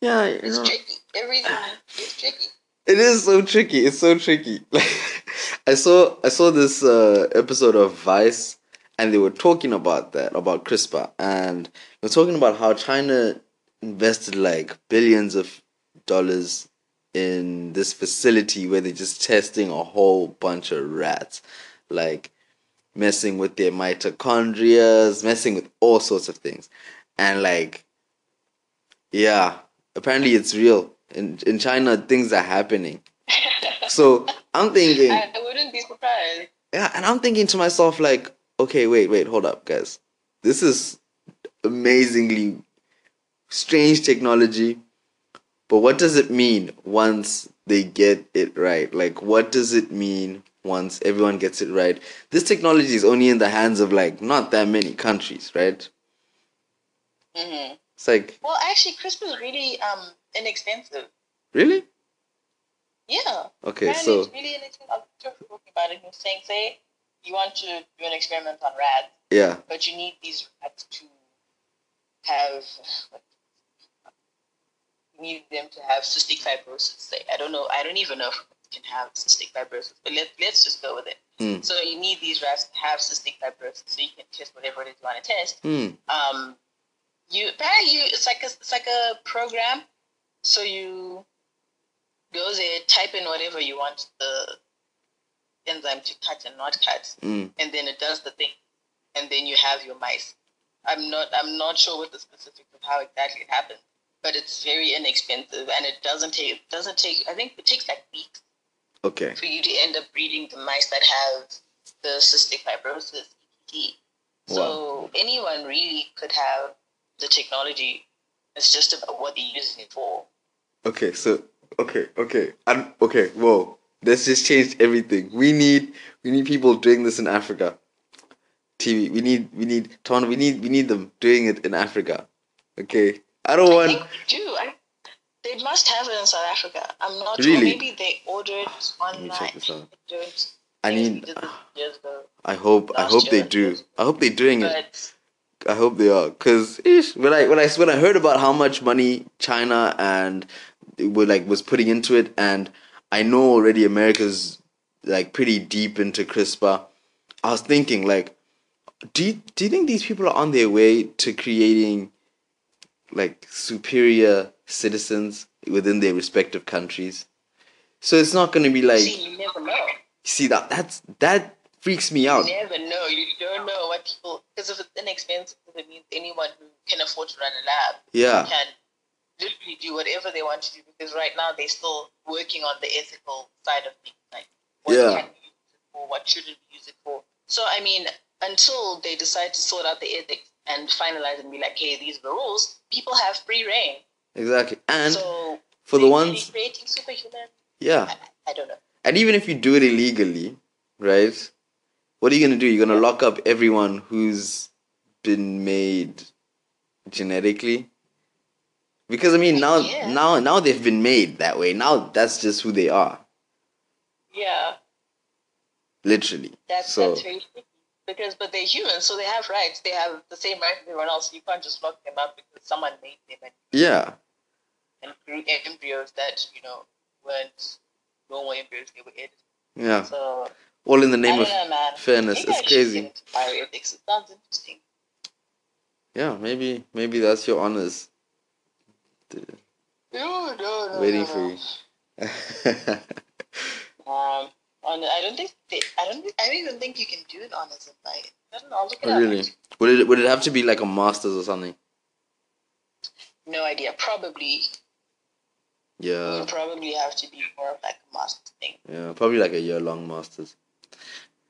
Speaker 1: yeah, you
Speaker 2: It's
Speaker 1: know,
Speaker 2: tricky. Everything is tricky.
Speaker 1: It is so tricky. It's so tricky. Like, I saw I saw this uh, episode of Vice, and they were talking about that about CRISPR, and they were talking about how China invested like billions of dollars in this facility where they're just testing a whole bunch of rats, like messing with their mitochondria, messing with all sorts of things, and like, yeah, apparently it's real. In in China, things are happening. So I'm thinking,
Speaker 2: I, I wouldn't be surprised.
Speaker 1: yeah, and I'm thinking to myself, like, okay, wait, wait, hold up, guys. This is amazingly strange technology, but what does it mean once they get it right? Like, what does it mean once everyone gets it right? This technology is only in the hands of like not that many countries, right?
Speaker 2: Mm-hmm.
Speaker 1: It's like,
Speaker 2: Well, actually, CRISPR is really um inexpensive.
Speaker 1: really?
Speaker 2: Yeah.
Speaker 1: Okay,
Speaker 2: Apparently,
Speaker 1: so
Speaker 2: it's really inexpensive. I was talking about it. He was saying, say, you want to do an experiment on rats,
Speaker 1: yeah,
Speaker 2: but you need these rats to have. You need them to have cystic fibrosis. Say, I don't know. I don't even know if can have cystic fibrosis, but let, let's just go with it.
Speaker 1: Hmm.
Speaker 2: So you need these rats to have cystic fibrosis, so you can test whatever it is you want to test.
Speaker 1: hmm,
Speaker 2: um, you apparently you it's like a it's like a program. So you go there, type in whatever you want the enzyme to cut and not cut,
Speaker 1: hmm.
Speaker 2: and then it does the thing, and then you have your mice. I'm not I'm not sure what the specifics of how exactly it happens, but it's very inexpensive and it doesn't take it doesn't take I think it takes like weeks
Speaker 1: Okay,
Speaker 2: for you to end up breeding the mice that have the cystic fibrosis EPT. So anyone really could have the technology. It's just about what they're using it for.
Speaker 1: Okay, so okay, okay, and okay, whoa. Let's just changed everything. We need we need people doing this in Africa. TV. We need we need Ton. We need we need them doing it in Africa. Okay. I don't
Speaker 2: I
Speaker 1: want.
Speaker 2: think they do. I, they must have it in South Africa. I'm not
Speaker 1: Really?
Speaker 2: sure. Maybe they ordered it
Speaker 1: Let me
Speaker 2: online.
Speaker 1: check this out.
Speaker 2: I don't.
Speaker 1: I
Speaker 2: think
Speaker 1: need.
Speaker 2: we did this years ago.
Speaker 1: I hope. I hope they do. I hope they're doing it. I hope they are. Cause ish, when I when I when I heard about how much money China and were like was putting into it, and I know already America's like pretty deep into CRISPR. I was thinking like, do you, do you think these people are on their way to creating like superior citizens within their respective countries? So it's not going to be like
Speaker 2: see, you never know.
Speaker 1: see that that's that freaks me
Speaker 2: You
Speaker 1: out.
Speaker 2: never know. You don't know what people. Because if it's inexpensive, it means anyone who can afford to run a lab
Speaker 1: Yeah.
Speaker 2: can literally do whatever they want to do. Because right now they're still working on the ethical side of things, like what
Speaker 1: Yeah.
Speaker 2: can we use it for, what shouldn't we use it for. So I mean, until they decide to sort out the ethics and finalize and be like, hey, these are the rules. People have free reign.
Speaker 1: Exactly. And
Speaker 2: so
Speaker 1: for the ones
Speaker 2: creating superhuman.
Speaker 1: yeah.
Speaker 2: I, I don't know.
Speaker 1: And even if you do it illegally, right? What are you gonna do? You're gonna lock up everyone who's been made genetically? Because I mean now
Speaker 2: Yeah.
Speaker 1: now now they've been made that way. Now that's just who they are.
Speaker 2: Yeah.
Speaker 1: Literally.
Speaker 2: That's
Speaker 1: so
Speaker 2: that's very tricky because but they're humans, so they have rights. They have the same rights as everyone else. You can't just lock them up because someone made them and,
Speaker 1: yeah.
Speaker 2: and grew embryos that you know weren't normal embryos. They were edited.
Speaker 1: Yeah.
Speaker 2: So
Speaker 1: All in the name of
Speaker 2: know,
Speaker 1: fairness.
Speaker 2: Maybe
Speaker 1: It's crazy.
Speaker 2: It sounds interesting.
Speaker 1: Yeah, maybe maybe that's your honors.
Speaker 2: No, no, no.
Speaker 1: Waiting
Speaker 2: no,
Speaker 1: for you.
Speaker 2: Um, on I don't think they, I don't I don't even think you can do it on as a bio. I don't know. I'll look it
Speaker 1: Oh,
Speaker 2: up.
Speaker 1: really? Would it would it have to be like a masters or something?
Speaker 2: No idea. Probably.
Speaker 1: Yeah.
Speaker 2: probably have to be more of like a master thing.
Speaker 1: Yeah, probably like a year long masters.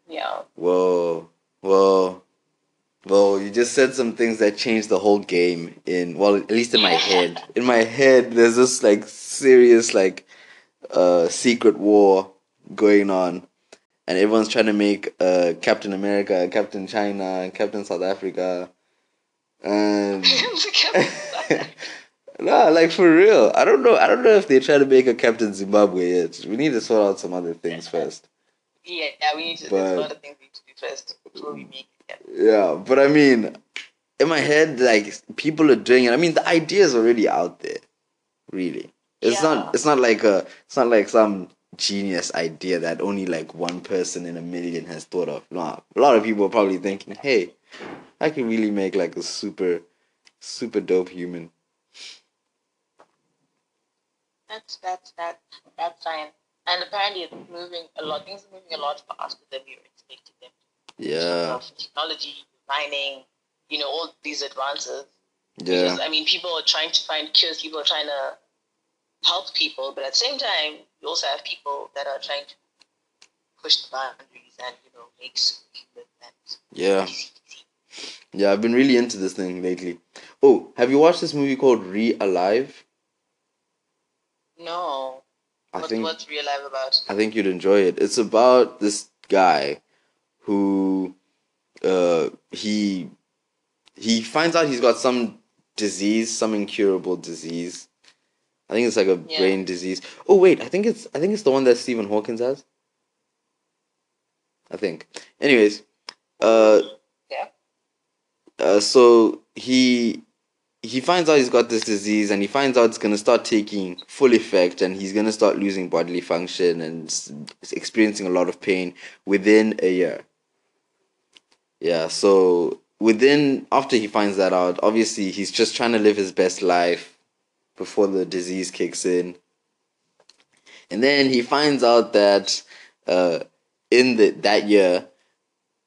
Speaker 2: Yeah.
Speaker 1: Whoa, whoa. Well, you just said some things that changed the whole game. In well, at least in my head. In my head, there's this like serious like uh secret war going on, and everyone's trying to make uh Captain America, Captain China, Captain South Africa, and nah, like for real. I don't know. I don't know if they're trying to make a Captain Zimbabwe yet. We need to sort out some other things first.
Speaker 2: Yeah, yeah, we need to. But, there's a lot of things we need to do first before we make.
Speaker 1: Yeah, but I mean, in my head, like people are doing it. I mean, the idea is already out there. Really, it's yeah. not. It's not like a. It's not like some genius idea that only like one person in a million has thought of. No, a lot of people are probably thinking, "Hey, I can really make like a super, super dope human."
Speaker 2: That's that's that that's fine. And apparently, it's moving a lot. Things are moving a lot faster than we were expecting them.
Speaker 1: Yeah.
Speaker 2: Of technology, mining, you know, all these advances.
Speaker 1: Yeah.
Speaker 2: Because I mean, people are trying to find cures. People are trying to help people, but at the same time, you also have people that are trying to push the boundaries and you know make
Speaker 1: yeah. Yeah, I've been really into this thing lately. Oh, have you watched this movie called Realive?
Speaker 2: No. I what, think what's Realive about?
Speaker 1: I think you'd enjoy it. It's about this guy who uh he he finds out he's got some disease, some incurable disease. I think it's like a yeah. brain disease. Oh wait, I think it's I think it's the one that Stephen Hawkins has. I think. Anyways, uh
Speaker 2: yeah.
Speaker 1: Uh so he he finds out he's got this disease and he finds out it's going to start taking full effect and he's going to start losing bodily function and experiencing a lot of pain within a year. Yeah, so within after he finds that out, obviously he's just trying to live his best life before the disease kicks in. And then he finds out that uh, in the that year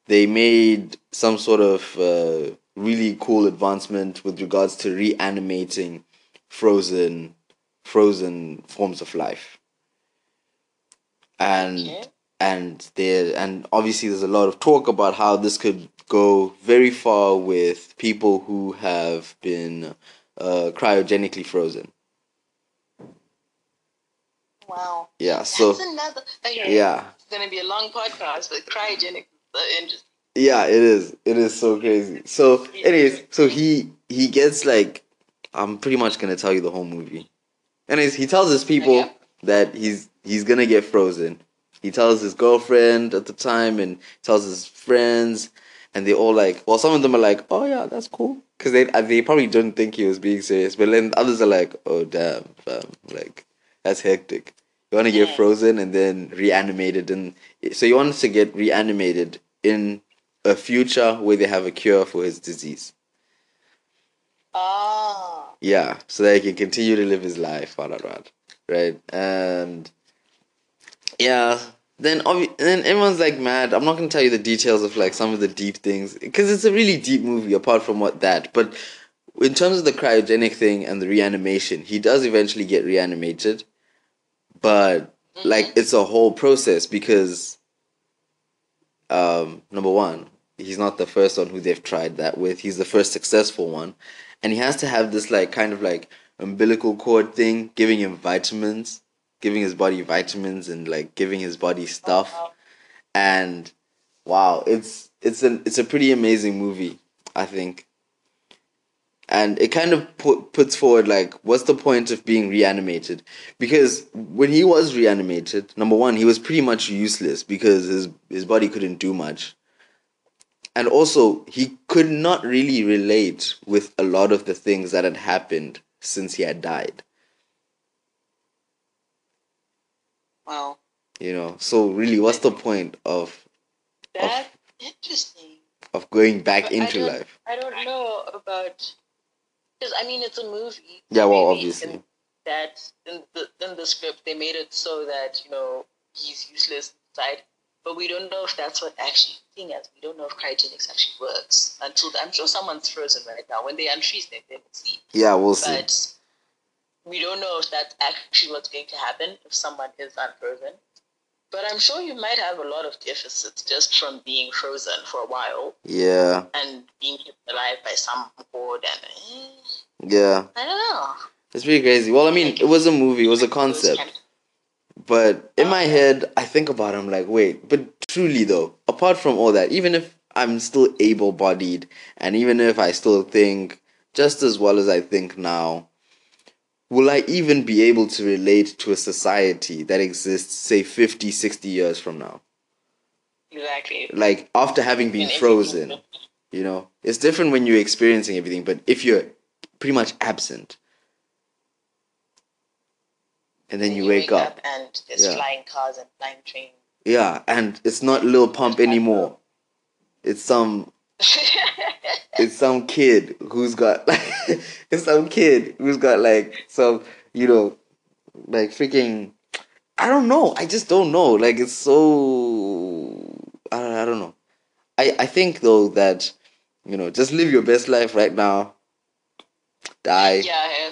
Speaker 1: they made some sort of uh, really cool advancement with regards to reanimating frozen frozen forms of life and. And there and obviously there's a lot of talk about how this could go very far with people who have been uh, cryogenically frozen
Speaker 2: wow
Speaker 1: yeah so
Speaker 2: another, okay.
Speaker 1: yeah
Speaker 2: it's gonna be a long podcast but cryogenic is interesting
Speaker 1: yeah, it is. It is so crazy. So, anyways, so he he gets like, I'm pretty much gonna tell you the whole movie. Anyways, he tells his people yeah. that he's he's gonna get frozen. He tells his girlfriend at the time and tells his friends, and they all like. Well, some of them are like, "Oh yeah, that's cool," because they they probably don't think he was being serious. But then others are like, "Oh damn, fam, like that's hectic." You want to get frozen and then reanimated, and so you want to get reanimated in a future where they have a cure for his disease.
Speaker 2: Ah.
Speaker 1: Yeah, so that he can continue to live his life, right? And yeah, then obvi- then everyone's like mad. I'm not gonna tell you the details of like some of the deep things because it's a really deep movie. Apart from what that, but in terms of the cryogenic thing and the reanimation, he does eventually get reanimated, but mm-hmm. like it's a whole process because um, number one, he's not the first one who they've tried that with. He's the first successful one, and he has to have this like kind of like umbilical cord thing, giving him vitamins, giving his body vitamins, and like giving his body stuff. And wow, it's it's an it's a pretty amazing movie, I think. And it kind of put, puts forward like, what's the point of being reanimated? Because when he was reanimated, number one, he was pretty much useless because his his body couldn't do much and also he could not really relate with a lot of the things that had happened since he had died
Speaker 2: wow.
Speaker 1: You know so really what's the point of
Speaker 2: that's of, interesting.
Speaker 1: of going back
Speaker 2: but
Speaker 1: into
Speaker 2: I
Speaker 1: life?
Speaker 2: I don't know about because i mean it's a movie.
Speaker 1: Yeah well obviously.
Speaker 2: that in the in the script. They made it so that you know he's useless inside. But we don't know if that's what actually thing is. We don't know if cryogenics actually works until I'm sure someone's frozen right now. When they unfreeze them, they will see.
Speaker 1: Yeah, we'll
Speaker 2: but
Speaker 1: see.
Speaker 2: We don't know if that's actually what's going to happen if someone is unfrozen. But I'm sure you might have a lot of deficits just from being frozen for a while
Speaker 1: Yeah,
Speaker 2: and being kept alive by some cord and eh,
Speaker 1: yeah.
Speaker 2: I don't know.
Speaker 1: It's pretty crazy. Well, I mean, it was a movie, it was a concept. But in my head, I think about it, I'm like, wait, but truly though, apart from all that, even if I'm still able bodied, and even if I still think just as well as I think now, will I even be able to relate to a society that exists, say, 50, 60 years from now?
Speaker 2: Exactly.
Speaker 1: Like, after having been
Speaker 2: And
Speaker 1: frozen, you know? It's different when you're experiencing everything, but if you're pretty much absent, and then you, wake, up
Speaker 2: and there's
Speaker 1: Yeah.
Speaker 2: flying cars and flying trains.
Speaker 1: Yeah, and it's not Lil Pump anymore. It's some it's some kid who's got like it's some kid who's got like some you know like freaking I don't know. I just don't know. Like it's so I, I don't know. I I think though that you know just live your best life right now. Die.
Speaker 2: yeah, yeah.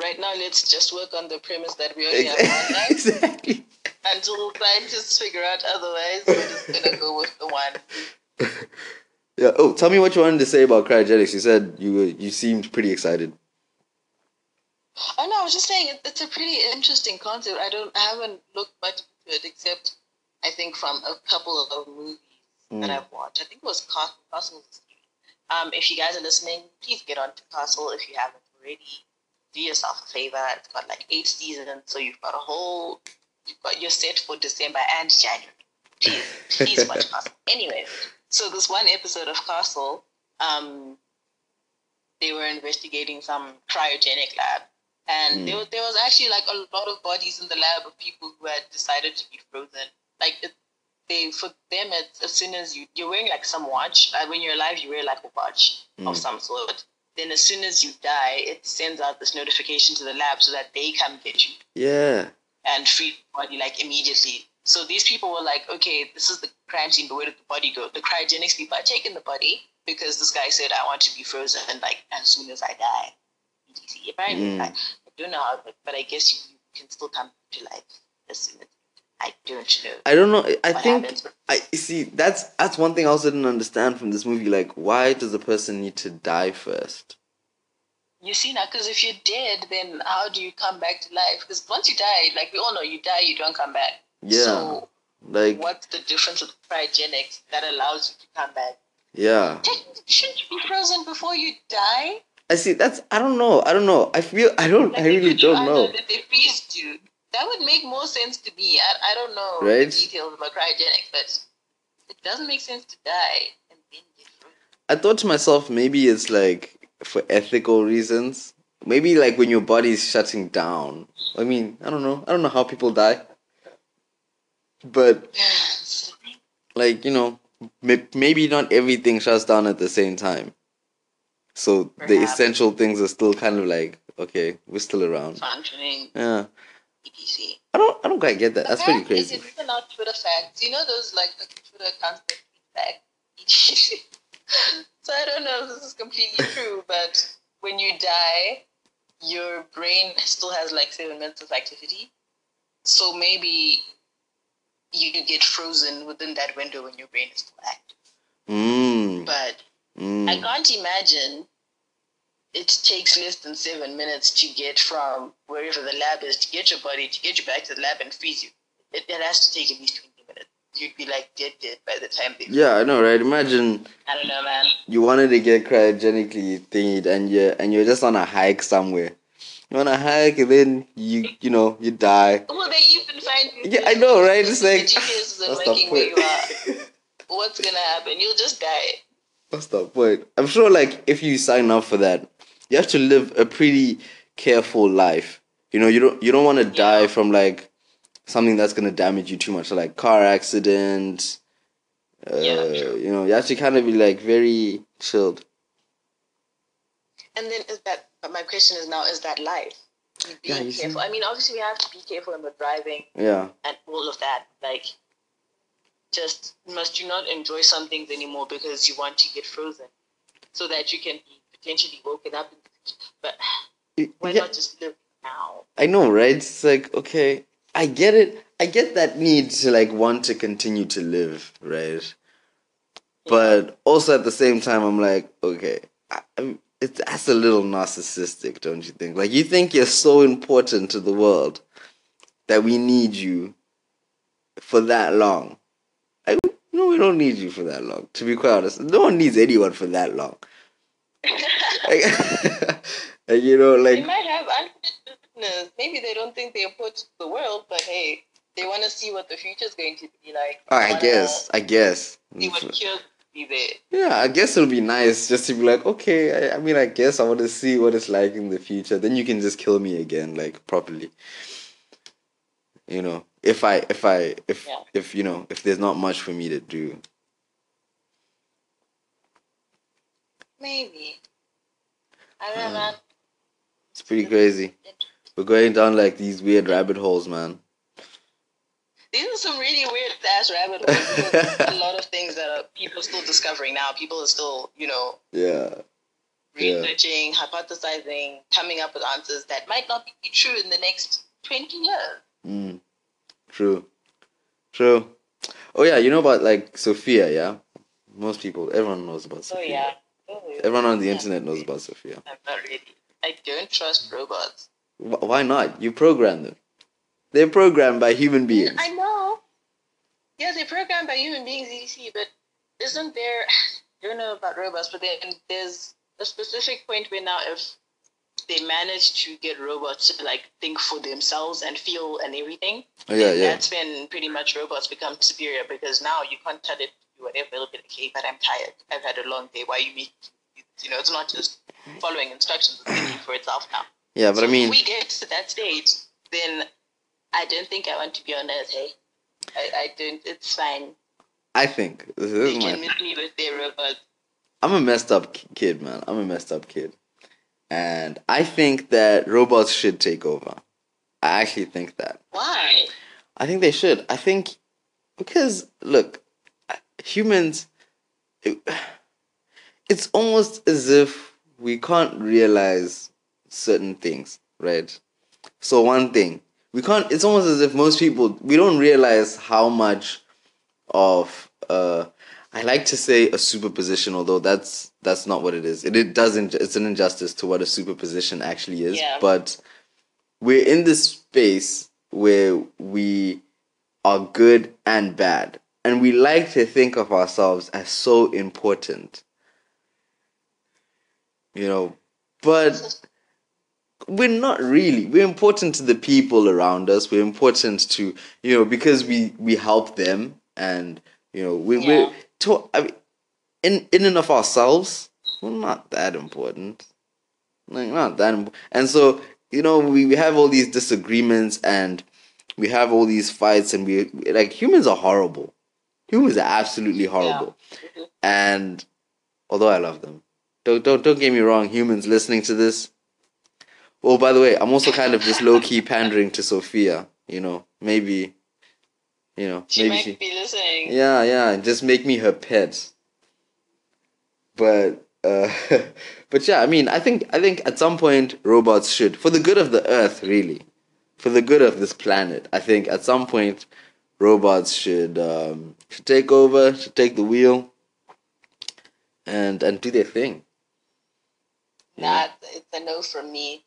Speaker 2: Right now, let's just work on the premise that we only have one life
Speaker 1: exactly.
Speaker 2: until scientists figure out otherwise. We're just gonna go with the one.
Speaker 1: Yeah. Oh, tell me what you wanted to say about cryogenics. You said you were, you seemed pretty excited.
Speaker 2: Oh no, I was just saying it, it's a pretty interesting concept. I don't, I haven't looked much into it except I think from a couple of movies that
Speaker 1: Mm.
Speaker 2: I've watched. I think it was Castle. Castle. Um, if you guys are listening, please get on to Castle if you haven't already. Do yourself a favor. It's got like eight seasons, so you've got a whole. You've got your set for December and January. Please, please watch Castle. Anyway, so this one episode of Castle, um, they were investigating some cryogenic lab, and
Speaker 1: Mm.
Speaker 2: there, was, there was actually like a lot of bodies in the lab of people who had decided to be frozen. Like it, they, for them, it's, as soon as you you're wearing like some watch. Like when you're alive, you wear like a watch of
Speaker 1: Mm.
Speaker 2: some sort. Then as soon as you die, it sends out this notification to the lab so that they come get you
Speaker 1: Yeah.
Speaker 2: and free body like immediately. So these people were like, okay, this is the crime scene, but where did the body go? The cryogenics people are taking the body because this guy said I want to be frozen and like as soon as I die. Apparently,
Speaker 1: Mm.
Speaker 2: I, I don't know how, but, but I guess you, you can still come to life as soon as I don't know.
Speaker 1: I don't know. I think
Speaker 2: happens.
Speaker 1: I you see that's that's one thing I also didn't understand from this movie. Like, why does the person need to die first?
Speaker 2: You see now, because if you're dead, then how do you come back to life? Because once you die, like we all know, you die, you don't come back.
Speaker 1: Yeah.
Speaker 2: So
Speaker 1: like,
Speaker 2: what's the difference with cryogenics that allows you to come back?
Speaker 1: yeah.
Speaker 2: Shouldn't you be frozen before you die?
Speaker 1: I see. That's I don't know. I don't know. I feel I don't.
Speaker 2: Like
Speaker 1: I really don't know.
Speaker 2: That they freezed you. That would make more sense to me. I, I don't know
Speaker 1: Right?
Speaker 2: the details about cryogenics, but it doesn't make sense to die and then get frozen.
Speaker 1: I thought to myself, maybe it's like for ethical reasons. Maybe like when your body's shutting down. I mean, I don't know. I don't know how people die. But like you know, maybe not everything shuts down at the same time. So the essential things are still kind of like okay, we're still around.
Speaker 2: Functioning,
Speaker 1: Yeah,
Speaker 2: etc.
Speaker 1: I don't. I don't quite get that. That's pretty crazy.
Speaker 2: It's written out Twitter facts. You know those like the Twitter accounts that back. so I don't know if this is completely true, but when you die, your brain still has like seven minutes of activity. So maybe you get frozen within that window when your brain is still active.
Speaker 1: Mm,
Speaker 2: But I
Speaker 1: mm.
Speaker 2: can't imagine it takes less than seven minutes to get from wherever the lab is to get your body to get you back to the lab and freeze you. It, it has to take at least twenty minutes. You'd be like dead, dead by the time they.
Speaker 1: Yeah, I know, right? Imagine
Speaker 2: I don't know, man.
Speaker 1: you wanted to get cryogenically thingied, and you're and you're just on a hike somewhere. You're on a hike, and then you you know you die.
Speaker 2: Will they even find you?
Speaker 1: Yeah, I know, right? It's
Speaker 2: The
Speaker 1: like
Speaker 2: GPS isn't
Speaker 1: the
Speaker 2: working where you are. What's gonna happen? You'll just die.
Speaker 1: What's the point? I'm sure, like, if you sign up for that, you have to live a pretty careful life. You know, you don't you don't want to die from like something that's gonna damage you too much, so, like car accident. Uh,
Speaker 2: Yeah.
Speaker 1: You know, you have to kind of be like very chilled.
Speaker 2: And then is that? But my question is now: Is that life? You
Speaker 1: Yeah,
Speaker 2: being
Speaker 1: see.
Speaker 2: careful. I mean, obviously, we have to be careful when we're driving
Speaker 1: Yeah.
Speaker 2: and all of that. Like, just must you not enjoy some things anymore because you want to get frozen, so that you can be potentially woken up. In the future. But why
Speaker 1: yeah,
Speaker 2: not just live now?
Speaker 1: I know, right? It's like okay, I get it. I get that need to like want to continue to live, right? But also at the same time, I'm like, okay, I, It's that's a little narcissistic, don't you think? Like you think you're so important to the world that we need you for that long. Like, no, we don't need you for that long. To be quite honest, no one needs anyone for that long. like, like, you know, like They
Speaker 2: might have unfinished business. Maybe they don't think they're important to the world, but hey, they want to see what the future's going to be like.
Speaker 1: oh, I guess, I guess.
Speaker 2: See what cures be there.
Speaker 1: Yeah, I guess it'll be nice just to be like, okay, I, I mean, I guess I want to see what it's like in the future. Then you can just kill me again, like properly. You know, if I, if I, if,
Speaker 2: Yeah.
Speaker 1: if you know, if there's not much for me to do.
Speaker 2: Maybe. I don't know.
Speaker 1: It's pretty crazy. We're going down like these weird rabbit holes, man.
Speaker 2: These are some really weird ass rabbit holes. a lot of things that are people are still discovering now. People are still, you know,
Speaker 1: Yeah. Yeah.
Speaker 2: researching, hypothesizing, coming up with answers that might not be true in the next 20 years.
Speaker 1: Mm. True. True. Oh yeah, you know about like Sophia, yeah? Most people, everyone knows about
Speaker 2: So
Speaker 1: Sophia.
Speaker 2: yeah. Oh,
Speaker 1: Everyone on the
Speaker 2: yeah.
Speaker 1: internet knows about Sophia.
Speaker 2: I'm not really. I don't trust robots.
Speaker 1: Why not? You program them. They're programmed by human beings.
Speaker 2: I know. Yeah, they're programmed by human beings, EC, but isn't there? I don't know about robots, but there's a specific point where now if they manage to get robots to like think for themselves and feel and everything,
Speaker 1: Oh, yeah, yeah.
Speaker 2: that's when pretty much robots become superior because now you can't tell it to do whatever. It'll be like, hey, but I'm tired. I've had a long day. Why you make you know, it's not just following instructions, it's thinking for itself now.
Speaker 1: Yeah, but
Speaker 2: so
Speaker 1: I mean,
Speaker 2: if we get to that stage, then I don't think I want to be on Earth. Hey, I, I don't. It's fine.
Speaker 1: I think this
Speaker 2: They
Speaker 1: is
Speaker 2: can
Speaker 1: my.
Speaker 2: miss me with their robots.
Speaker 1: I'm a messed up kid, man. I'm a messed up kid, and I think that robots should take over. I actually think that.
Speaker 2: Why?
Speaker 1: I think they should. I think because look, humans. It, it's almost as if we can't realize certain things, right? So one thing we can't. It's almost as if most people we don't realize how much of uh I like to say a superposition, although that's that's not what it is. It, it doesn't. It's an injustice to what a superposition actually is.
Speaker 2: Yeah.
Speaker 1: But we're in this space where we are good and bad, and we like to think of ourselves as so important. You know, but we're not really. We're important to the people around us. We're important to you know because we we help them, and you know we
Speaker 2: Yeah.
Speaker 1: we're to, I mean, in in and of ourselves, we're not that important. Like not that important. And so you know we, we have all these disagreements and we have all these fights and we like humans are horrible. Humans are absolutely horrible.
Speaker 2: Mhm.
Speaker 1: And although I love them, don't don't don't get me wrong. Humans listening to this. Oh, by the way, I'm also kind of just low key pandering to Sophia. You know, maybe. You know,
Speaker 2: She
Speaker 1: maybe
Speaker 2: might
Speaker 1: she.
Speaker 2: be listening.
Speaker 1: Yeah, yeah, just make me her pet. But uh but yeah, I mean, I think I think at some point robots should for the good of the earth, really. For the good of this planet. I think at some point robots should um should take over, should take the wheel and and do their thing.
Speaker 2: Nah, it's a no from me.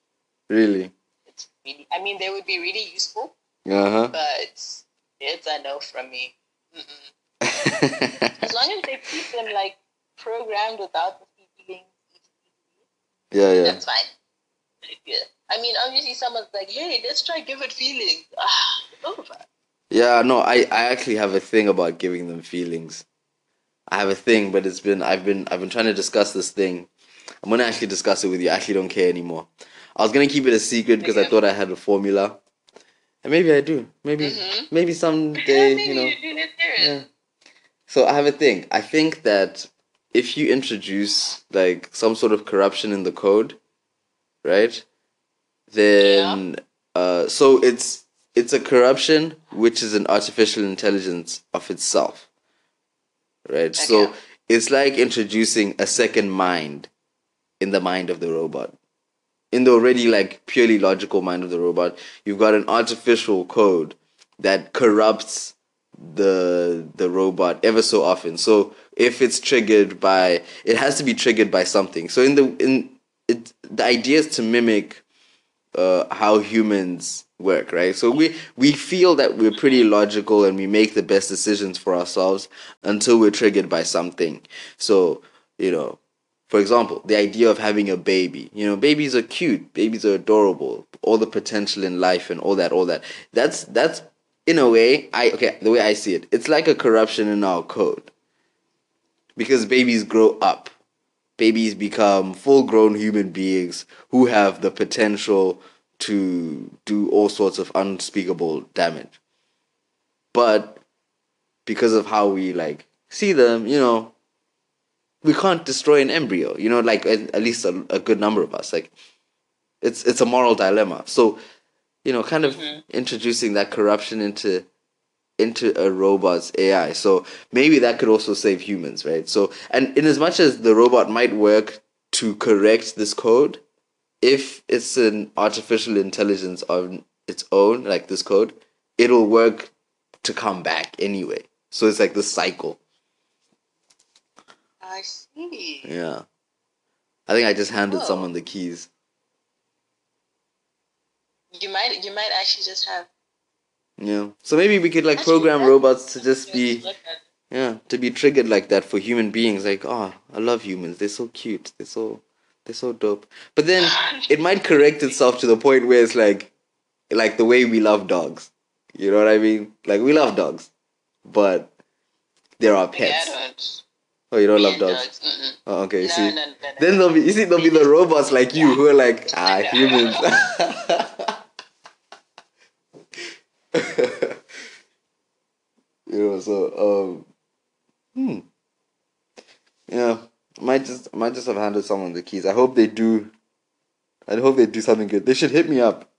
Speaker 1: Really.
Speaker 2: It's really. I mean, they would be really useful,
Speaker 1: Uh-huh.
Speaker 2: but it's a no from me. As long as they keep them like programmed without the feelings,
Speaker 1: yeah, yeah.
Speaker 2: that's fine. Yeah. I mean, obviously, someone's like, "Hey, let's try give it feelings." Ah, over.
Speaker 1: Yeah, no, I, I actually have a thing about giving them feelings. I have a thing, but it's been I've been I've been trying to discuss this thing. I'm gonna actually discuss it with you. I actually don't care anymore. I was gonna keep it a secret because I thought I had a formula, and maybe I do. Maybe
Speaker 2: Mhm.
Speaker 1: maybe someday
Speaker 2: Maybe
Speaker 1: you know.
Speaker 2: do let's hear it.
Speaker 1: Yeah. So I have a thing. I think that if you introduce like some sort of corruption in the code, right? Then uh so it's it's a corruption which is an artificial intelligence of itself. Right? So it's like introducing a second mind in the mind of the robot. In the already like purely logical mind of the robot, you've got an artificial code that corrupts the the robot ever so often. So if it's triggered by, it has to be triggered by something. So in the in it, the idea is to mimic uh, how humans work, right? So we we feel that we're pretty logical and we make the best decisions for ourselves until we're triggered by something. So you know, for example, the idea of having a baby. You know, babies are cute, babies are adorable, all the potential in life and all that, all that. That's that's in a way, I okay, the way I see it, it's like a corruption in our code. Because babies grow up. Babies become full grown human beings who have the potential to do all sorts of unspeakable damage. But because of how we like see them, you know, we can't destroy an embryo. You know, like at, least a, a, good number of us. Like, it's it's a moral dilemma. So, you know, kind of mm-hmm. introducing that corruption into into a robot's AI. So maybe that could also save humans, right? So, and in as much as the robot might work to correct this code, if it's an artificial intelligence on its own, like this code, it'll work to come back anyway. So it's like the cycle.
Speaker 2: I see.
Speaker 1: Yeah. I think I just handed someone the keys.
Speaker 2: You might you might actually just have
Speaker 1: Yeah. So maybe we could like actually, program robots to just be yeah, to be triggered like that for human beings. Like, oh, I love humans. They're so cute. They're so they're so dope. But then it might correct itself to the point where it's like like the way we love dogs. You know what I mean? Like we love dogs. But they're our pets. Oh, you don't love dogs. dogs. Oh, okay. No, see, no, no, then there'll be you see there'll be the robots like you who are like ah humans. you know, so um, hmm, yeah, might just might just have handed someone the keys. I hope they do. I hope they do something good. They should hit me up.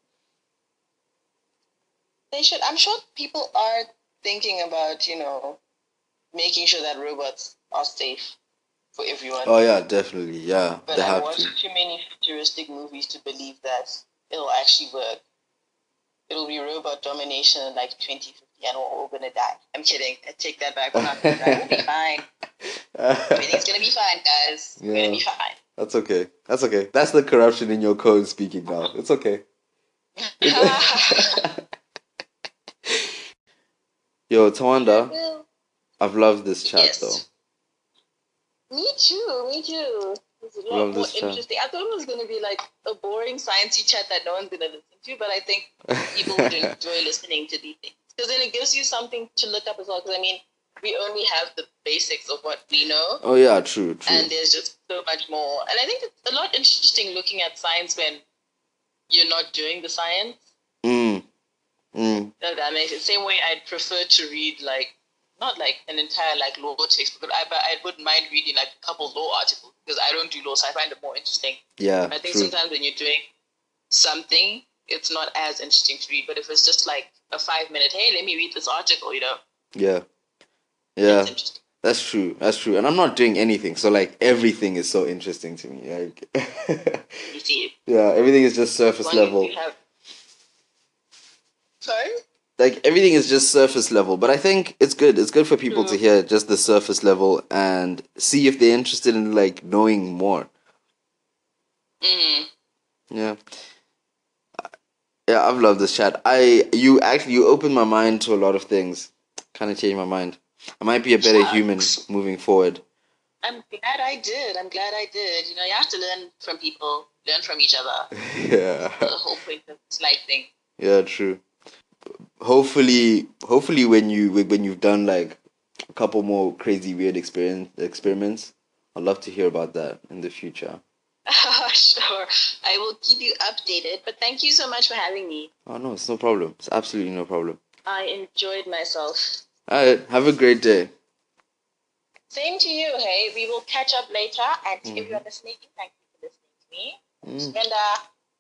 Speaker 2: They should. I'm sure people are thinking about you know making sure that robots are safe for everyone.
Speaker 1: Oh yeah, definitely. Yeah,
Speaker 2: but I watched to. too many futuristic movies to believe that it'll actually work. It'll be robot domination in like 2050 and we're all gonna die. I'm kidding. I take that back. We're not gonna die. We'll be fine. Everything's gonna be fine, guys. Yeah. We're gonna be fine.
Speaker 1: That's okay. That's okay. That's the corruption in your code speaking now. It's okay. Yo, Tawanda, I've loved this chat yes. though.
Speaker 2: Me too. Me too. It's a lot more interesting. I thought it was going to be like a boring sciencey chat that no one's going to listen to, but I think people would enjoy listening to these things because then it gives you something to look up as well. Because I mean, we only have the basics of what we know.
Speaker 1: Oh yeah, true, true.
Speaker 2: And there's just so much more. And I think it's a lot interesting looking at science when you're not doing the science.
Speaker 1: Mm. Mm.
Speaker 2: That, that makes it. Same way I'd prefer to read like not like an entire like law text, but I but I wouldn't mind reading like a couple law articles because I don't do law, so I find it more interesting.
Speaker 1: Yeah.
Speaker 2: I think
Speaker 1: true.
Speaker 2: sometimes when you're doing something, it's not as interesting to read. But if it's just like a five minute, hey, let me read this article, you know.
Speaker 1: Yeah. Yeah. That's true. That's true. And I'm not doing anything, so like everything is so interesting to me. Like.
Speaker 2: you see.
Speaker 1: Yeah, everything is just surface level. Have...
Speaker 2: Sorry
Speaker 1: like everything is just surface level but i think it's good. It's good for people to hear just the surface level and see if they're interested in like knowing more.
Speaker 2: Mm.
Speaker 1: yeah. Yeah i've loved this chat. I you actually you opened my mind to a lot of things. Kind of changed my mind. I might be a better human moving forward.
Speaker 2: I'm glad i did. I'm glad i did. You know you have to learn from people learn from each other.
Speaker 1: Yeah.
Speaker 2: The whole point of this life thing.
Speaker 1: Yeah true hopefully hopefully when you when you've done like a couple more crazy weird experience experiments i'd love to hear about that in the future.
Speaker 2: Sure. I will keep you updated but thank you so much for having me.
Speaker 1: Oh no it's no problem. It's absolutely no problem.
Speaker 2: I enjoyed myself.
Speaker 1: All right. Have a great day.
Speaker 2: Same to you. Hey we will catch up later. And mm-hmm. if you're listening thank you for listening to me. Mm. Brenda,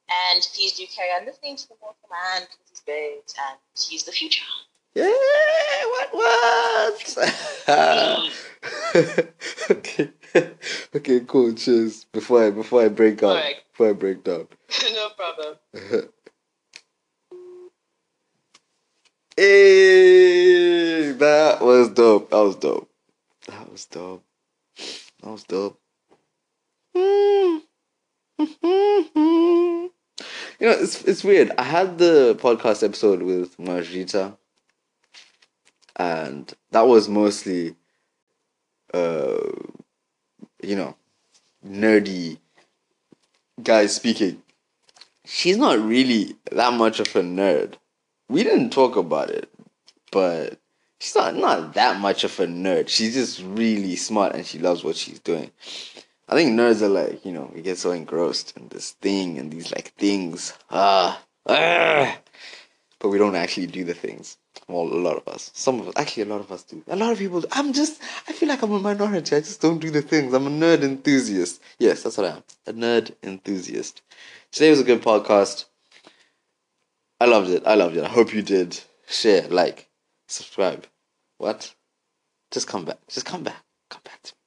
Speaker 2: and please do carry on listening to the more command great and he's the future. Yeah,
Speaker 1: what what? okay. okay, cool. Cheers. Before I before I break up. before I break down.
Speaker 2: no problem.
Speaker 1: Hey, that was dope. That was dope. That was dope. That was dope. You know, it's it's weird. I had the podcast episode with Marjita, and that was mostly, uh, you know, nerdy guys speaking. She's not really that much of a nerd. We didn't talk about it, but she's not not that much of a nerd. She's just really smart and she loves what she's doing. I think nerds are like, you know, we get so engrossed in this thing and these like things. Ah, ah but we don't actually do the things. Well, a lot of us. Some of us, actually, a lot of us do. A lot of people. Do. I'm just. I feel like I'm a minority. I just don't do the things. I'm a nerd enthusiast. Yes, that's what I am. A nerd enthusiast. Today was a good podcast. I loved it. I loved it. I hope you did. Share, like, subscribe. What? Just come back. Just come back. Come back to me.